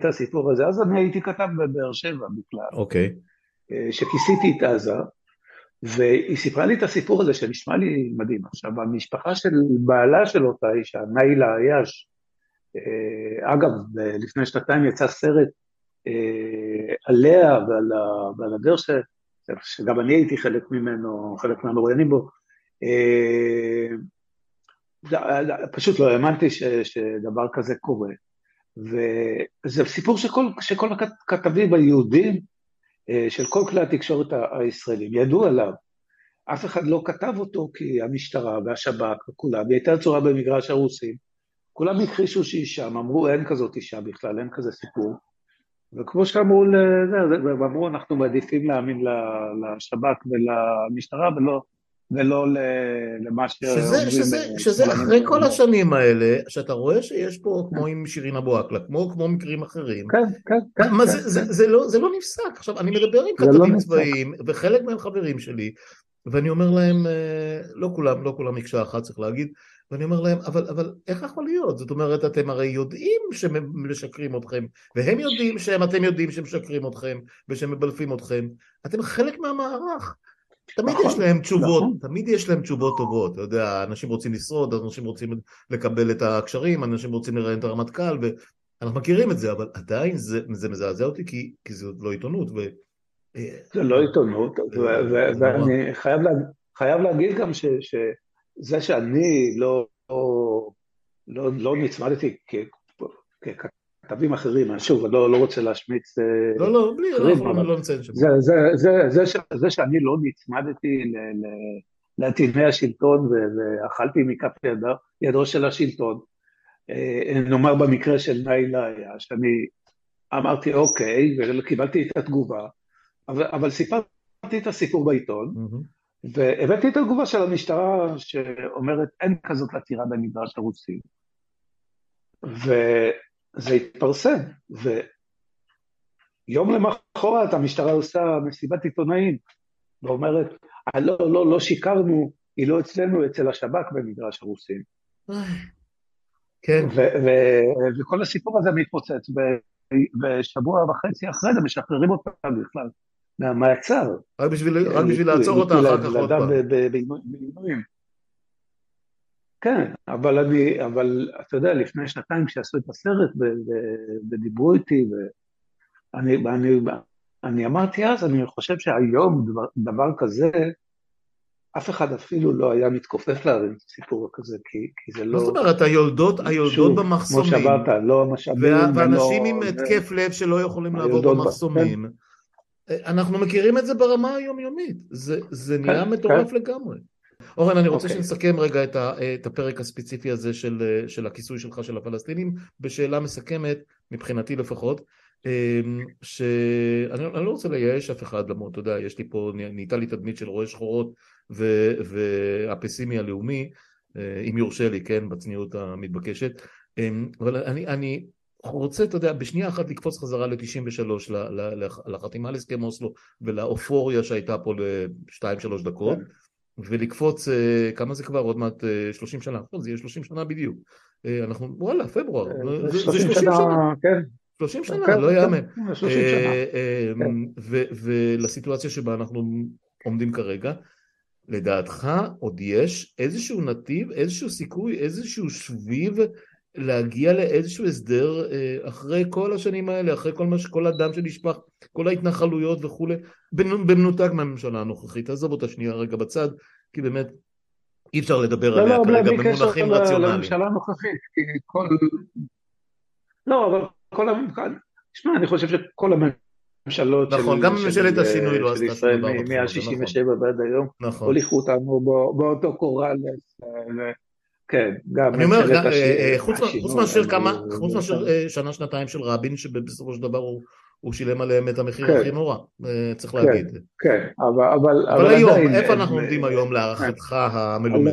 Speaker 2: את הסיפור הזה, אז אני הייתי כתב בבאר שבע בכלל.
Speaker 1: אוקיי.
Speaker 2: אה, שכיסיתי את עזה, והיא סיפרה לי את הסיפור הזה שנשמע לי מדהים. עכשיו, המשפחה של בעלה של אותה אישה, ניילה עייש, אה, אגב, לפני שנתיים יצא סרט אה, עליה ועל הדרך ש... שגם אני הייתי חלק ממנו, חלק מהמרואיינים בו, פשוט לא האמנתי ש, שדבר כזה קורה. וזה סיפור שכל, שכל הכתבים היהודים אה, של כל כלי התקשורת הישראלים ידעו עליו. אף אחד לא כתב אותו כי המשטרה והשב"כ וכולם, היא הייתה צורה במגרש הרוסים, כולם הכחישו שהיא שם, אמרו אין כזאת אישה בכלל, אין כזה סיפור. וכמו שאמרו, אמרו אנחנו מעדיפים להאמין לשב"כ ולמשטרה ולא ולא למה שאומרים...
Speaker 1: שזה, שזה, שזה אחרי כל השנים האלה, שאתה רואה שיש פה, כמו עם שירין אבו עקלה, כמו, כמו מקרים אחרים.
Speaker 2: כן, כן, כן.
Speaker 1: מה, כן, זה, כן. זה, זה, לא, זה לא נפסק. עכשיו, אני מדבר עם לא כתבים לא צבאיים, וחלק מהם חברים שלי, ואני אומר להם, אה, לא כולם, לא כולם מקשה אחת צריך להגיד, ואני אומר להם, אבל, אבל איך יכול להיות? זאת אומרת, אתם הרי יודעים שמשקרים אתכם, והם יודעים שאתם יודעים שמשקרים אתכם, ושמבלפים אתכם. אתם חלק מהמערך. תמיד נכון, יש להם תשובות, נכון. תמיד יש להם תשובות טובות, אתה יודע, אנשים רוצים לשרוד, אנשים רוצים לקבל את הקשרים, אנשים רוצים לראיין את הרמטכ"ל, ואנחנו מכירים את זה, אבל עדיין זה, זה מזעזע אותי כי, כי זה לא עיתונות. ו...
Speaker 2: זה לא עיתונות, ואני חייב, לה, חייב להגיד גם ש, שזה שאני לא, לא, לא, לא נצמדתי ככתב כתבים אחרים, אני שוב, אני לא, לא רוצה להשמיץ...
Speaker 1: אה, לא, לא, בלי, אנחנו לא, לא נציין שם. זה, זה,
Speaker 2: זה, זה, ש, זה שאני לא נצמדתי לעטיני השלטון ואכלתי מכף ידו, ידו של השלטון, אה, נאמר במקרה של ניילה היה, שאני אמרתי אוקיי, וקיבלתי את התגובה, אבל, אבל סיפרתי את הסיפור בעיתון, mm-hmm. והבאתי את התגובה של המשטרה שאומרת אין כזאת עתירה במדרש הרוסי. ו... זה התפרסם, ויום למחרת המשטרה עושה מסיבת עיתונאים, ואומרת, אה, לא, לא, לא שיקרנו, היא לא אצלנו, אצל השב"כ במגרש הרוסים.
Speaker 1: כן.
Speaker 2: וכל הסיפור הזה מתפוצץ, ושבוע וחצי אחרי זה משחררים אותה בכלל מהמעצר.
Speaker 1: רק בשביל, רק בשביל לעצור אותה אחר כך עוד פעם.
Speaker 2: כן, אבל אני, אבל אתה יודע, לפני שנתיים כשעשו את הסרט ודיברו איתי, ואני אני, אני אמרתי אז, אני חושב שהיום דבר, דבר כזה, אף אחד אפילו לא היה מתכופף להרים את הסיפור כזה, כי, כי זה לא...
Speaker 1: מה זאת אומרת, היולדות, היולדות
Speaker 2: שוב,
Speaker 1: במחסומים,
Speaker 2: כמו שאמרת, לא המשאבים,
Speaker 1: וה, ואנשים עם התקף לב שלא יכולים לעבוד במחסומים, כן. אנחנו מכירים את זה ברמה היומיומית, זה, זה נהיה כן, מטורף כן. לגמרי. אורן, אני רוצה okay. אוקיי. שנסכם רגע את, ה, את הפרק הספציפי הזה של, של הכיסוי שלך של הפלסטינים בשאלה מסכמת, מבחינתי לפחות, אמ, שאני אני לא רוצה לייאש אף אחד, למרות, אתה יודע, יש לי פה, נהייתה לי תדמית של רואה שחורות ו, והפסימי הלאומי, אה, אם יורשה לי, כן, בצניעות המתבקשת, אמ, אבל אני, אני רוצה, אתה יודע, בשנייה אחת לקפוץ חזרה ל-93, לחתימה להסכם אוסלו ולאופוריה שהייתה פה לשתיים-שלוש דקות. כן. ולקפוץ, אה, כמה זה כבר? עוד מעט 30 אה, שנה, נכון, זה יהיה 30 שנה בדיוק. אה, אנחנו, וואלה, פברואר, זה 30 שנה,
Speaker 2: כן.
Speaker 1: 30 שנה, כן, לא יאמן. ולסיטואציה שבה אנחנו עומדים כרגע, לדעתך עוד יש איזשהו נתיב, איזשהו סיכוי, איזשהו שביב להגיע לאיזשהו הסדר אחרי כל השנים האלה, אחרי כל, מה, כל הדם שנשפך, כל ההתנחלויות וכולי, במנותק מהממשלה הנוכחית. עזוב אותה שנייה רגע בצד, כי באמת אי אפשר לדבר לא, עליה לא, כרגע במונחים רציונליים.
Speaker 2: לממשלה הנוכחית, כי כל... לא, אבל כל הממשלה... תשמע, אני חושב שכל הממשלות
Speaker 1: נכון, של... גם ממשלת השינוי לא
Speaker 2: עשתה שום דבר. מ-67 נכון. ועד היום, נכון. הוליכו אותנו באותו קורל. כן, גם
Speaker 1: אני אומר, אה, אה, חוץ מאשר כמה, חוץ מאשר אה, שנה שנתיים של רבין, שבסופו של דבר הוא הוא שילם עליהם את המחיר כן. הכי נורא, צריך
Speaker 2: כן,
Speaker 1: להגיד.
Speaker 2: כן, אבל, אבל,
Speaker 1: היום, איפה אנחנו עומדים היום להערכתך המלומד?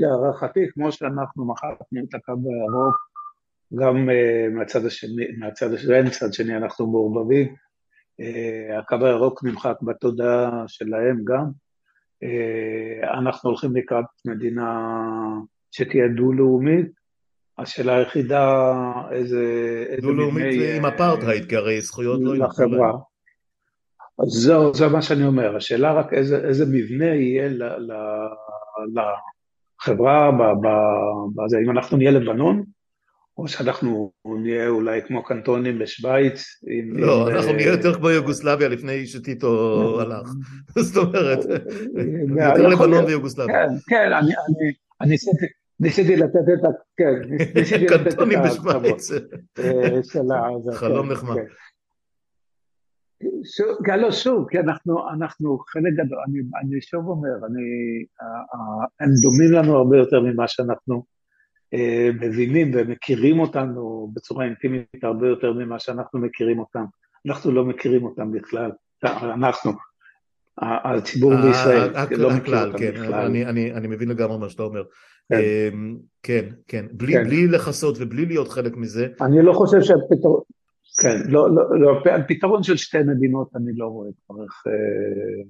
Speaker 2: להערכתי, כמו שאנחנו מחקנו את הקו הירוק, גם מהצד השני, מהצד השני, אין צד שני, אנחנו מעורבבים, הקו הירוק נמחק בתודעה שלהם גם, אנחנו הולכים לקראת מדינה שתהיה דו-לאומית, השאלה היחידה איזה...
Speaker 1: דו-לאומית עם אפרטהייד, כי הרי זכויות לא...
Speaker 2: לחברה. אז זהו, זה מה שאני אומר, השאלה רק איזה, איזה מבנה יהיה ל, ל, לחברה, ב, ב, בזה, אם אנחנו נהיה לבנון, או שאנחנו נהיה אולי כמו קנטונים בשוויץ.
Speaker 1: לא, אנחנו נהיה יותר כמו יוגוסלביה לפני שטיטו הלך. זאת אומרת, יותר לבנון ויוגוסלביה.
Speaker 2: כן, כן, אני ניסיתי לתת את ה... כן, ניסיתי לתת את
Speaker 1: קנטונים בשוויץ.
Speaker 2: אה,
Speaker 1: חלום כן, נחמד. כן.
Speaker 2: שוב, לא, שוב, כי אנחנו, אנחנו חלק גדול, אני, אני שוב אומר, אני, הם דומים לנו הרבה יותר ממה שאנחנו אה, מבינים ומכירים אותנו בצורה אינטימית הרבה יותר ממה שאנחנו מכירים אותם. אנחנו לא מכירים אותם בכלל, אנחנו, הציבור בישראל,
Speaker 1: לא מכיר אותם כן, בכלל. אני, מבין לגמרי מה שאתה אומר. כן, אמ, כן, כן. בלי, כן. לכסות ובלי להיות חלק מזה.
Speaker 2: אני לא חושב שהפתרון, כן, לא, לא, לא, הפתרון של שתי מדינות אני לא רואה כבר איך, אה,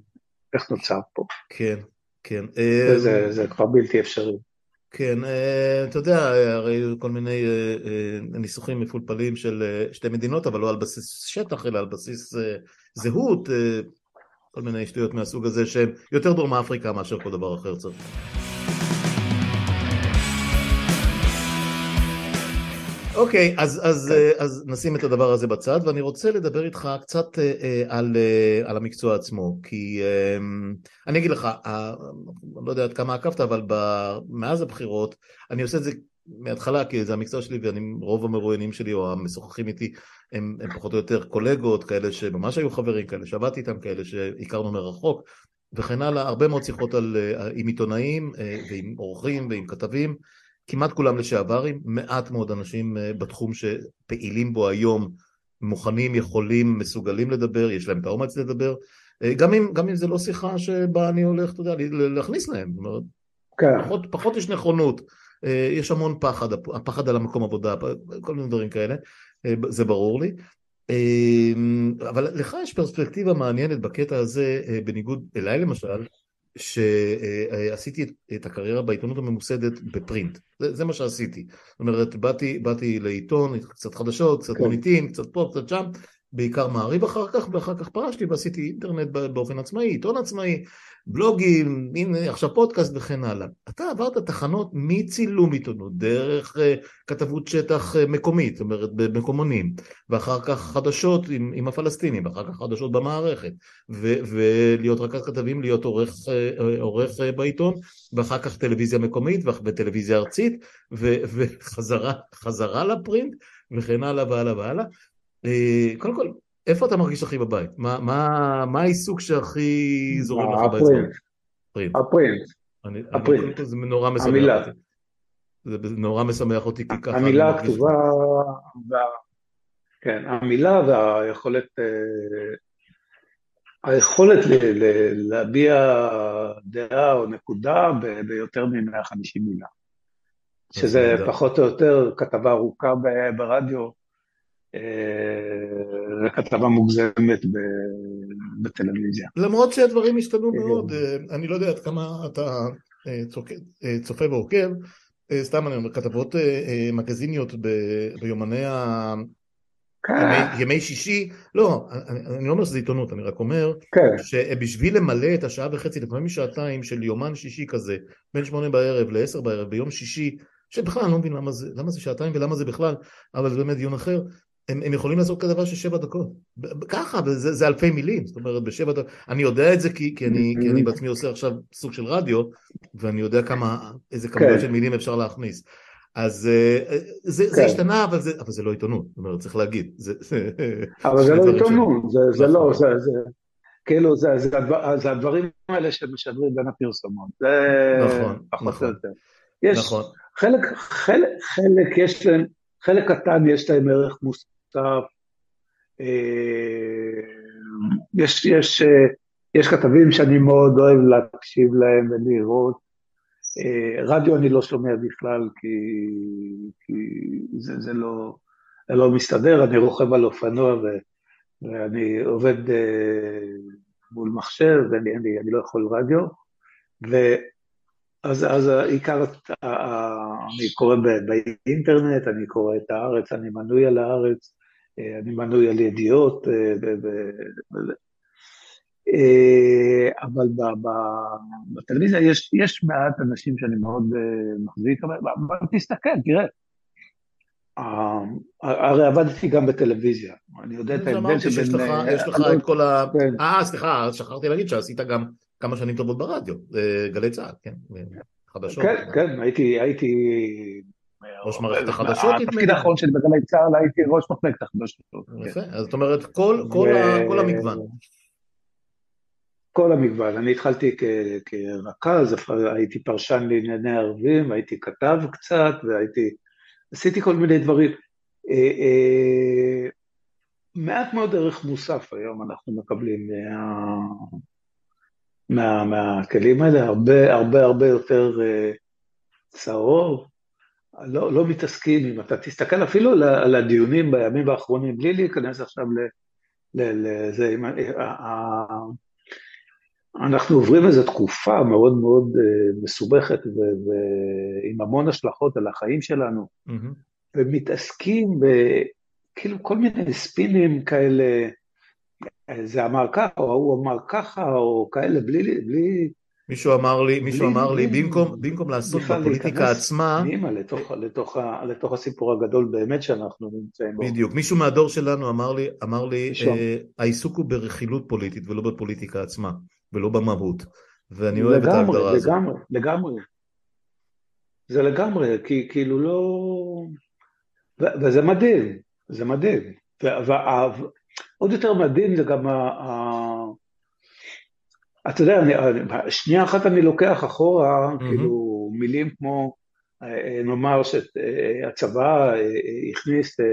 Speaker 2: איך נוצר פה.
Speaker 1: כן, כן.
Speaker 2: אמ, זה כבר בלתי אפשרי.
Speaker 1: כן, אה, אתה יודע, הרי כל מיני אה, ניסוחים מפולפלים של שתי מדינות, אבל לא על בסיס שטח, אלא על בסיס זהות, כל מיני שטויות מהסוג הזה, שהם יותר דרום אפריקה מאשר כל דבר אחר צריך. אוקיי, okay, אז, אז, כן. אז נשים את הדבר הזה בצד, ואני רוצה לדבר איתך קצת אה, על, אה, על המקצוע עצמו, כי אה, אני אגיד לך, אני לא יודע עד כמה עקבת, אבל מאז הבחירות, אני עושה את זה מההתחלה, כי זה המקצוע שלי, ורוב המרואיינים שלי או המשוחחים איתי הם, הם פחות או יותר קולגות, כאלה שממש היו חברים, כאלה שעבדתי איתם, כאלה שהכרנו מרחוק, וכן הלאה, הרבה מאוד שיחות על, עם עיתונאים ועם עורכים ועם כתבים, כמעט כולם לשעברים, מעט מאוד אנשים אה, בתחום שפעילים בו היום מוכנים, יכולים, מסוגלים לדבר, יש להם את האומץ לדבר, אה, גם אם, גם אם זה לא שיחה שבה אני הולך, אתה יודע, להכניס להם, כן. פחות, פחות יש נכונות, אה, יש המון פחד, הפחד על המקום עבודה, כל מיני דברים כאלה, זה ברור לי. אבל לך יש פרספקטיבה מעניינת בקטע הזה, בניגוד אליי למשל, שעשיתי את הקריירה בעיתונות הממוסדת בפרינט, זה, זה מה שעשיתי, זאת אומרת באתי, באתי לעיתון, קצת חדשות, קצת כן. מוניטין, קצת פה, קצת שם, בעיקר מעריב אחר כך, ואחר כך פרשתי ועשיתי אינטרנט באופן עצמאי, עיתון עצמאי, בלוגים, הנה עכשיו פודקאסט וכן הלאה. אתה עברת תחנות מצילום עיתונות, דרך uh, כתבות שטח uh, מקומית, זאת אומרת במקומונים, ואחר כך חדשות עם, עם הפלסטינים, ואחר כך חדשות במערכת, ו, ולהיות רכז כתבים, להיות עורך, uh, עורך uh, בעיתון, ואחר כך טלוויזיה מקומית וטלוויזיה ארצית, ו, וחזרה לפרינט, וכן הלאה והלאה והלאה. Uh, קודם כל, איפה אתה מרגיש הכי בבית? מה, מה, מה העיסוק שהכי זורם לך באזור?
Speaker 2: הפרינט. הפרינט.
Speaker 1: אני, הפרינט. זה נורא משמח המילה. אותי. זה נורא משמח אותי כי ככה...
Speaker 2: המילה הכתובה, וה... כן, המילה והיכולת, אה, היכולת ל, ל, להביע דעה או נקודה ב, ביותר מ-150 מילה. שזה פחות או יותר כתבה ארוכה ברדיו אה, כתבה מוגזמת בטלוויזיה.
Speaker 1: למרות שהדברים השתנו מאוד, אה, אני לא יודע עד כמה אתה אה, צופה ועוקב, סתם אני אומר, כתבות מגזיניות ביומני ה... כן. ימי שישי, לא, אני לא אומר שזה עיתונות, אני רק אומר כן. שבשביל למלא את השעה וחצי, לפעמים שעתיים של יומן שישי כזה, בין שמונה בערב לעשר בערב ביום שישי, שבכלל אני לא מבין למה זה, למה זה שעתיים ולמה זה בכלל, אבל זה באמת דיון אחר, הם, הם יכולים לעשות כדבר של שבע דקות, ככה, וזה זה אלפי מילים, זאת אומרת בשבע דקות, אני יודע את זה כי, כי, אני, כי אני בעצמי עושה עכשיו סוג של רדיו, ואני יודע כמה, איזה כמויות כן. של מילים אפשר להכניס. אז אה, זה, כן. זה השתנה, אבל זה, אבל זה לא עיתונות, זאת אומרת, צריך להגיד. זה,
Speaker 2: אבל זה לא עיתונות, זה, זה לא, זה, זה, כאילו, זה, זה, זה הדברים האלה שמשדרים בין הפרסומות. זה נכון, פחות או נכון. יותר. יש נכון. חלק, חלק, חלק יש להם, חלק קטן יש להם ערך מוסף, יש, יש, יש כתבים שאני מאוד אוהב להקשיב להם ולראות. רדיו אני לא שומע בכלל, כי, כי זה, זה, לא, זה לא מסתדר, אני רוכב על אופנוע ו, ואני עובד מול מחשב, ואני אני, אני לא יכול רדיו. ואז אז עיקר, אני קורא באינטרנט, אני קורא את הארץ, אני מנוי על הארץ, אני מנוי על ידיעות, אבל בטלוויזיה יש, יש מעט אנשים שאני מאוד מחזיק, אבל תסתכל, תראה. הרי עבדתי גם בטלוויזיה, אני יודע את ההבדל
Speaker 1: שבין... יש לך את כל ה... אה, סליחה, שכחתי להגיד שעשית גם כמה שנים טובות ברדיו, גלי צה"ל, כן, חדשות.
Speaker 2: כן, כן, הייתי...
Speaker 1: ראש מערכת החדשות?
Speaker 2: התפקיד האחרון שלי בגלי צה"ל הייתי ראש מחלקת החדשות.
Speaker 1: יפה, אז זאת אומרת כל המגוון.
Speaker 2: כל המגוון, אני התחלתי כרכז, הייתי פרשן לענייני ערבים, הייתי כתב קצת, והייתי... עשיתי כל מיני דברים. מעט מאוד ערך מוסף היום אנחנו מקבלים מה... מה, מהכלים האלה, הרבה הרבה הרבה יותר צהוב, לא, לא מתעסקים, אם אתה תסתכל אפילו על הדיונים בימים האחרונים, בלי להיכנס עכשיו לזה, אנחנו עוברים איזו תקופה מאוד מאוד מסובכת ועם המון השלכות על החיים שלנו, mm-hmm. ומתעסקים בכאילו כל מיני ספינים כאלה, זה אמר ככה, או ההוא אמר ככה, או כאלה, בלי, בלי,
Speaker 1: מישהו אמר לי, מישהו אמר לי, במקום, במקום לעסוק בפוליטיקה עצמה...
Speaker 2: פנימה לתוך, לתוך, לתוך הסיפור הגדול באמת שאנחנו נמצאים בו.
Speaker 1: בדיוק, מישהו מהדור שלנו אמר לי, אמר לי, אה, העיסוק הוא ברכילות פוליטית ולא בפוליטיקה עצמה, ולא במהות. ואני אוהב את ההגדרה הזאת.
Speaker 2: לגמרי, לגמרי. זה לגמרי, כי כאילו לא... וזה מדהים, זה מדהים. ועוד יותר מדהים זה גם אתה יודע, אני, שנייה אחת אני לוקח אחורה, mm-hmm. כאילו מילים כמו, אה, נאמר שהצבא אה, הכניס אה,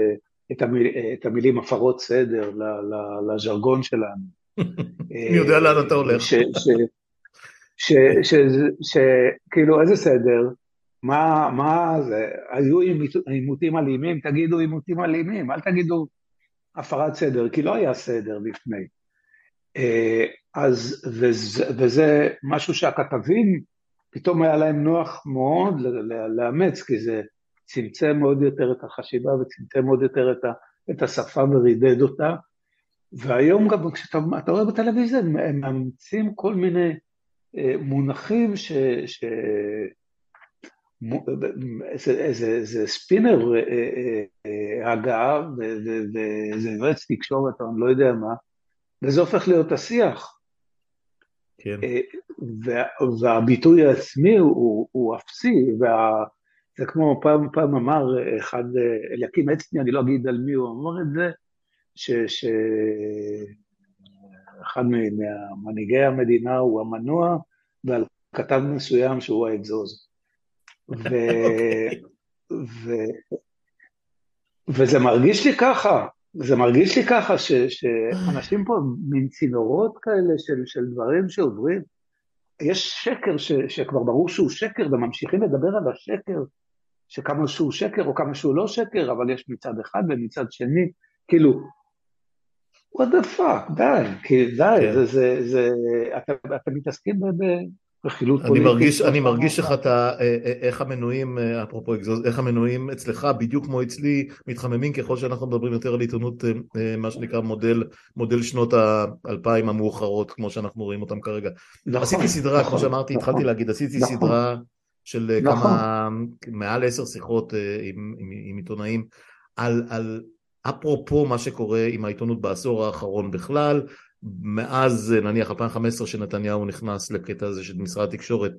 Speaker 2: את, המיל, את המילים הפרות סדר לז'רגון שלנו.
Speaker 1: מי יודע לאן אתה הולך.
Speaker 2: שכאילו איזה סדר, מה, מה זה, היו עימותים אלימים, תגידו עימותים אלימים, אל תגידו הפרת סדר, כי לא היה סדר לפני. אז, וזה, וזה משהו שהכתבים, פתאום היה להם נוח מאוד לאמץ, כי זה צמצם מאוד יותר את החשיבה וצמצם מאוד יותר את, ה, את השפה ורידד אותה. והיום גם כשאתה רואה בטלוויזיה, הם מאמצים כל מיני אה, מונחים ש... ש איזה, איזה, איזה ספינר אה, אה, הגעה ואיזה יועץ תקשורת או אני לא יודע מה, וזה הופך להיות השיח. כן. אה, וה, והביטוי העצמי הוא, הוא אפסי, וה, זה כמו פעם, פעם אמר אחד, אליקים עצמי, אני לא אגיד על מי הוא אמר את זה, שאחד ממנהיגי המדינה הוא המנוע, ועל כתב מסוים שהוא האגזוז. ו... אוקיי. ו... וזה מרגיש לי ככה, זה מרגיש לי ככה ש, שאנשים פה מין צינורות כאלה של, של דברים שעוברים. יש שקר ש, שכבר ברור שהוא שקר וממשיכים לדבר על השקר, שכמה שהוא שקר או כמה שהוא לא שקר, אבל יש מצד אחד ומצד שני, כאילו, what the fuck, די, כי די, כן. זה, זה, זה, אתם, אתם מתעסקים ב... רכילות
Speaker 1: פוליטית. אני מרגיש, אני מרגיש איך אתה, אה, אה, איך המנויים, אה, אפרופו אקזוז, איך המנויים אצלך, בדיוק כמו אצלי, מתחממים ככל שאנחנו מדברים יותר על עיתונות, מה שנקרא מודל, מודל שנות האלפיים המאוחרות, כמו שאנחנו רואים אותם כרגע. נכון, עשיתי סדרה, נכון, כמו שאמרתי, נכון, התחלתי להגיד, עשיתי נכון, סדרה של נכון. כמה, מעל עשר שיחות עם, עם, עם עיתונאים, על, על אפרופו מה שקורה עם העיתונות בעשור האחרון בכלל, מאז נניח 2015 שנתניהו נכנס לקטע הזה של משרד התקשורת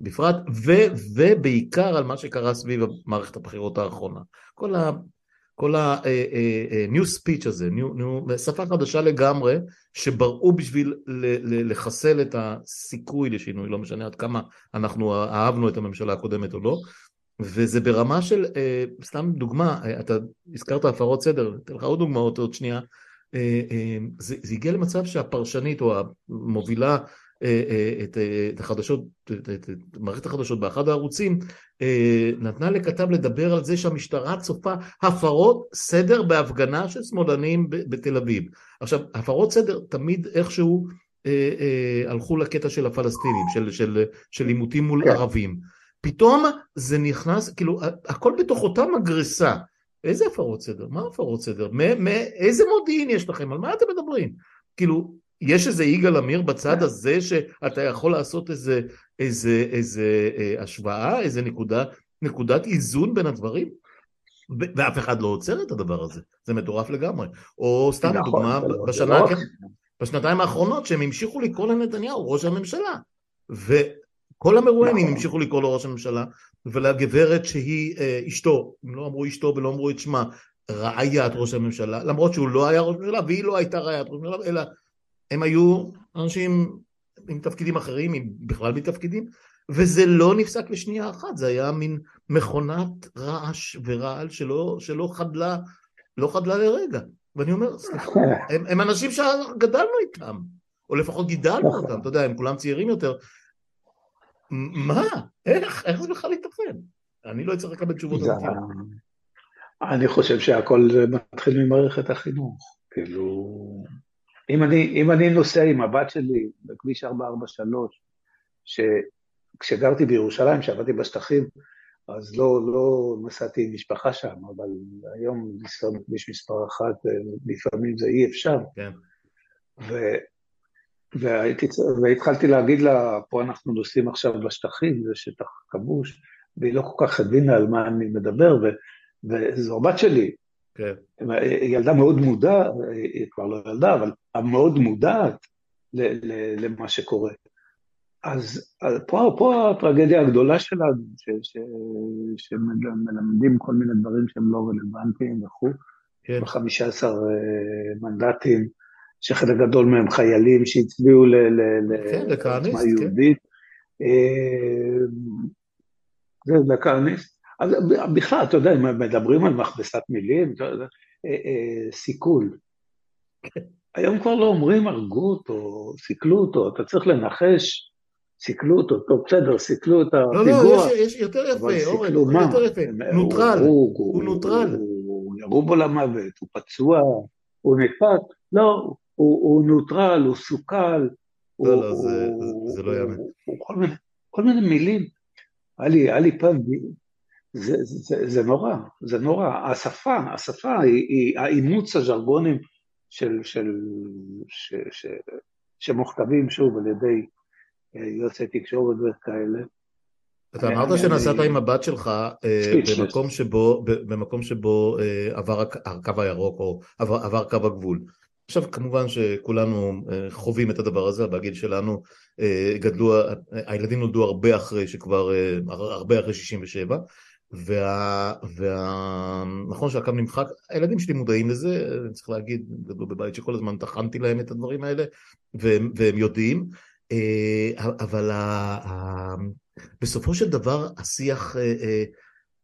Speaker 1: בפרט, ו, ובעיקר על מה שקרה סביב מערכת הבחירות האחרונה. כל ה... כל ה-new uh, uh, speech הזה, new, new, שפה חדשה לגמרי, שבראו בשביל לחסל את הסיכוי לשינוי, לא משנה עד כמה אנחנו אהבנו את הממשלה הקודמת או לא, וזה ברמה של, סתם דוגמה, אתה הזכרת הפרות סדר, אתן לך עוד דוגמאות עוד שנייה, זה, זה הגיע למצב שהפרשנית או המובילה את, את החדשות, את, את, את מערכת החדשות באחד הערוצים, נתנה לכתב לדבר על זה שהמשטרה צופה הפרות סדר בהפגנה של שמאלנים בתל אביב. עכשיו, הפרות סדר תמיד איכשהו אה, אה, הלכו לקטע של הפלסטינים, של, של, של עימותים מול כן. ערבים. פתאום זה נכנס, כאילו, הכל בתוך אותה מגרסה. איזה הפרות סדר? מה הפרות סדר? איזה מודיעין יש לכם? על מה אתם מדברים? כאילו, יש איזה יגאל עמיר בצד כן. הזה שאתה יכול לעשות איזה, איזה, איזה אה, השוואה, איזה נקודה, נקודת איזון בין הדברים? ואף אחד לא עוצר את הדבר הזה, זה מטורף לגמרי. או סתם נכון, דוגמה, לא- בשנה, לא בשנתיים האחרונות שהם המשיכו לקרוא לנתניהו ראש הממשלה. וכל המרואיינים נכון. המשיכו לקרוא לו ראש הממשלה, ולגברת שהיא אה, אשתו, הם לא אמרו אשתו ולא אמרו את שמה, רעיית ראש הממשלה, למרות שהוא לא היה ראש הממשלה והיא לא הייתה רעיית ראש הממשלה, אלא הם היו אנשים עם תפקידים אחרים, עם בכלל מתפקידים, וזה לא נפסק לשנייה אחת, זה היה מין מכונת רעש ורעל שלא, שלא חדלה, לא חדלה לרגע. ואני אומר, סליחה, הם, הם אנשים שגדלנו איתם, או לפחות גידלנו נכון. אותם, אתה יודע, הם כולם צעירים יותר. מה? איך? איך זה בכלל ייתכן? אני לא אצטרך לקבל תשובות אמיתיות.
Speaker 2: אני חושב שהכל מתחיל ממערכת החינוך. כאילו, אם אני, אם אני נוסע עם הבת שלי בכביש 443, שכשגרתי בירושלים, כשעבדתי בשטחים, אז לא, לא נסעתי עם משפחה שם, אבל היום לנסוע בכביש מספר אחת, אה, לפעמים זה אי אפשר. כן. ו, והייתי, והתחלתי להגיד לה, פה אנחנו נוסעים עכשיו בשטחים, זה שטח כבוש, והיא לא כל כך הבינה על מה אני מדבר, ו, וזו הבת שלי. כן. ילדה מאוד מודעת, היא כבר לא ילדה, אבל מאוד מודעת למה שקורה. אז, אז פה, פה הטרגדיה הגדולה שלנו, ש, ש, שמלמדים כל מיני דברים שהם לא רלוונטיים וכו', כן. ב-15 אה, מנדטים, שחלק גדול מהם חיילים שהצביעו
Speaker 1: לעצמה
Speaker 2: כן, יהודית. כן. זה לכהניסט. אז בכלל, אתה יודע, אם מדברים על מכבסת מילים, אה, אה, סיכול. כן. היום כבר לא אומרים הרגו אותו, סיכלו אותו, אתה צריך לנחש סיכלו אותו, טוב בסדר, סיכלו את הפיגוע.
Speaker 1: לא, לא, יש, יש יותר יפה, אורן, יותר יפה, נוטרל, הוא, הוא, הוא נוטרל.
Speaker 2: הוא ירו בו למוות, הוא פצוע, הוא נדפק, לא, הוא, הוא נוטרל, הוא סוכל.
Speaker 1: לא, הוא, לא, זה, הוא, זה לא יאמן.
Speaker 2: כל מיני, כל מיני מילים. היה לי, היה לי פעם, זה, זה, זה, זה נורא, זה נורא. השפה, השפה היא, היא האימוץ הז'רגונים שמוכתבים שוב על ידי יוצאי תקשורת וכאלה.
Speaker 1: אתה אמרת שנסעת עם הבת שלך אה, במקום שבו, אה, עבר הקו הירוק או עבר קו הגבול. עכשיו כמובן שכולנו אה, חווים את הדבר הזה, בגיל שלנו גדלו, הילדים נולדו הרבה אחרי שכבר, הרבה אחרי 67 וה, וה... נכון שהקו נמחק, הילדים שלי מודעים לזה, אני צריך להגיד, גדלו בבית שכל הזמן טחנתי להם את הדברים האלה והם, והם יודעים אה, אבל בסופו של דבר השיח אה, אה,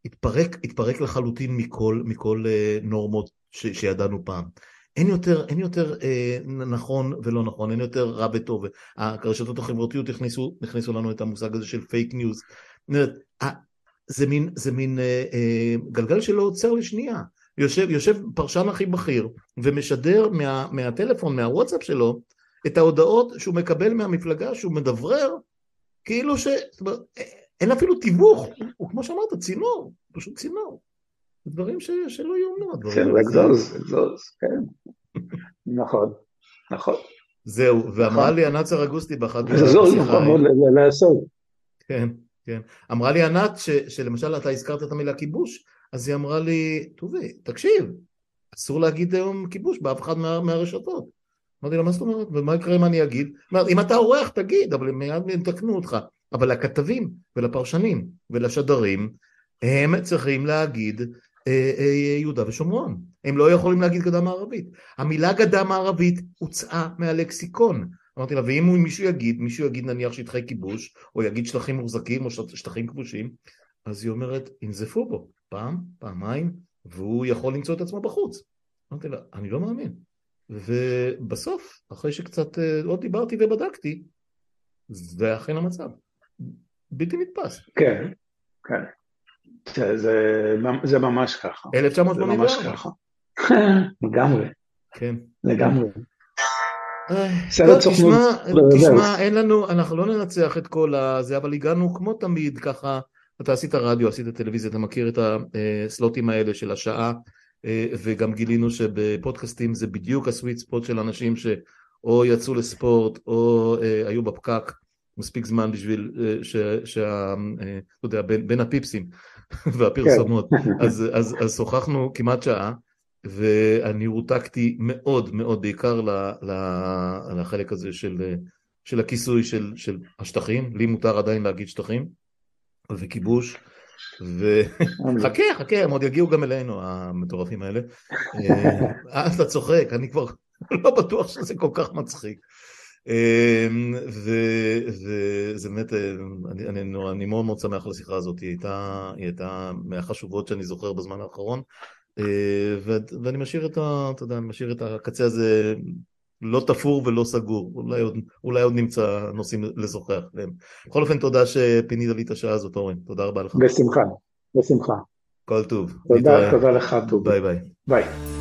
Speaker 1: התפרק, התפרק לחלוטין מכל, מכל נורמות ש, שידענו פעם. אין יותר, אין יותר אה, נכון ולא נכון, אין יותר רע וטוב. הרשתות החברתיות הכניסו, הכניסו לנו את המושג הזה של פייק ניוז. זה מין, זה מין אה, אה, גלגל שלא עוצר לשנייה. יושב, יושב פרשן הכי בכיר ומשדר מה, מהטלפון, מהוואטסאפ שלו, את ההודעות שהוא מקבל מהמפלגה שהוא מדברר, כאילו ש... אין אפילו תיווך, הוא כמו שאמרת, צינור, פשוט צינור. דברים ש... שלא יאומנו.
Speaker 2: כן, אגזוז, אגזוז, כן. נכון, נכון.
Speaker 1: זהו, ואמרה נכון. לי ענת סרגוסטי באחת...
Speaker 2: אגזוז, נכון לעשות.
Speaker 1: כן, כן. אמרה לי ענת, שלמשל אתה הזכרת את המילה כיבוש, אז היא אמרה לי, טובי, תקשיב, אסור להגיד היום כיבוש באף אחד מהרשתות. אמרתי לו, מה זאת אומרת? ומה יקרה אם אני אגיד? אומרת, אם אתה עורך, תגיד, אבל הם מיד יתקנו אותך. אבל לכתבים ולפרשנים ולשדרים, הם צריכים להגיד יהודה ושומרון. הם לא יכולים להגיד גדה מערבית. המילה גדה מערבית הוצאה מהלקסיקון. אמרתי לה, ואם מישהו יגיד, מישהו יגיד נניח שטחי כיבוש, או יגיד שטחים מוחזקים או שטחים כבושים, אז היא אומרת, ינזפו בו, פעם, פעמיים, והוא יכול למצוא את עצמו בחוץ. אמרתי לה, אני לא מאמין. ובסוף, אחרי שקצת אה, עוד דיברתי ובדקתי, זה אכן המצב. בלתי נתפס.
Speaker 2: כן, כן. זה, זה, זה ממש ככה.
Speaker 1: 1984.
Speaker 2: זה ממש ככה. לגמרי.
Speaker 1: כן.
Speaker 2: לגמרי.
Speaker 1: סרט סוכנות. תשמע, אין לנו, אנחנו לא ננצח את כל הזה, אבל הגענו כמו תמיד ככה, אתה עשית רדיו, עשית טלוויזיה, אתה מכיר את הסלוטים האלה של השעה, וגם גילינו שבפודקאסטים זה בדיוק הסוויט ספוט של אנשים שאו יצאו לספורט או היו בפקק מספיק זמן בשביל שה... אתה יודע, בין הפיפסים והפרסומות, אז, אז, אז שוחחנו כמעט שעה ואני הורתקתי מאוד מאוד בעיקר לחלק הזה של, של הכיסוי של, של השטחים, לי מותר עדיין להגיד שטחים וכיבוש וחכה חכה הם עוד יגיעו גם אלינו המטורפים האלה. אה, אתה צוחק אני כבר לא בטוח שזה כל כך מצחיק וזה באמת, אני, אני, אני מאוד מאוד שמח על השיחה הזאת, היא הייתה, היא הייתה מהחשובות שאני זוכר בזמן האחרון אה, ואני משאיר את, ה, אתה יודע, משאיר את הקצה הזה לא תפור ולא סגור, אולי עוד, אולי עוד נמצא נושאים לשוחח עליהם. בכל אופן תודה שפינית לי את השעה הזאת אורן, תודה רבה לך.
Speaker 2: בשמחה, בשמחה.
Speaker 1: כל טוב.
Speaker 2: תודה, תודה לך טוב.
Speaker 1: ביי ביי.
Speaker 2: ביי.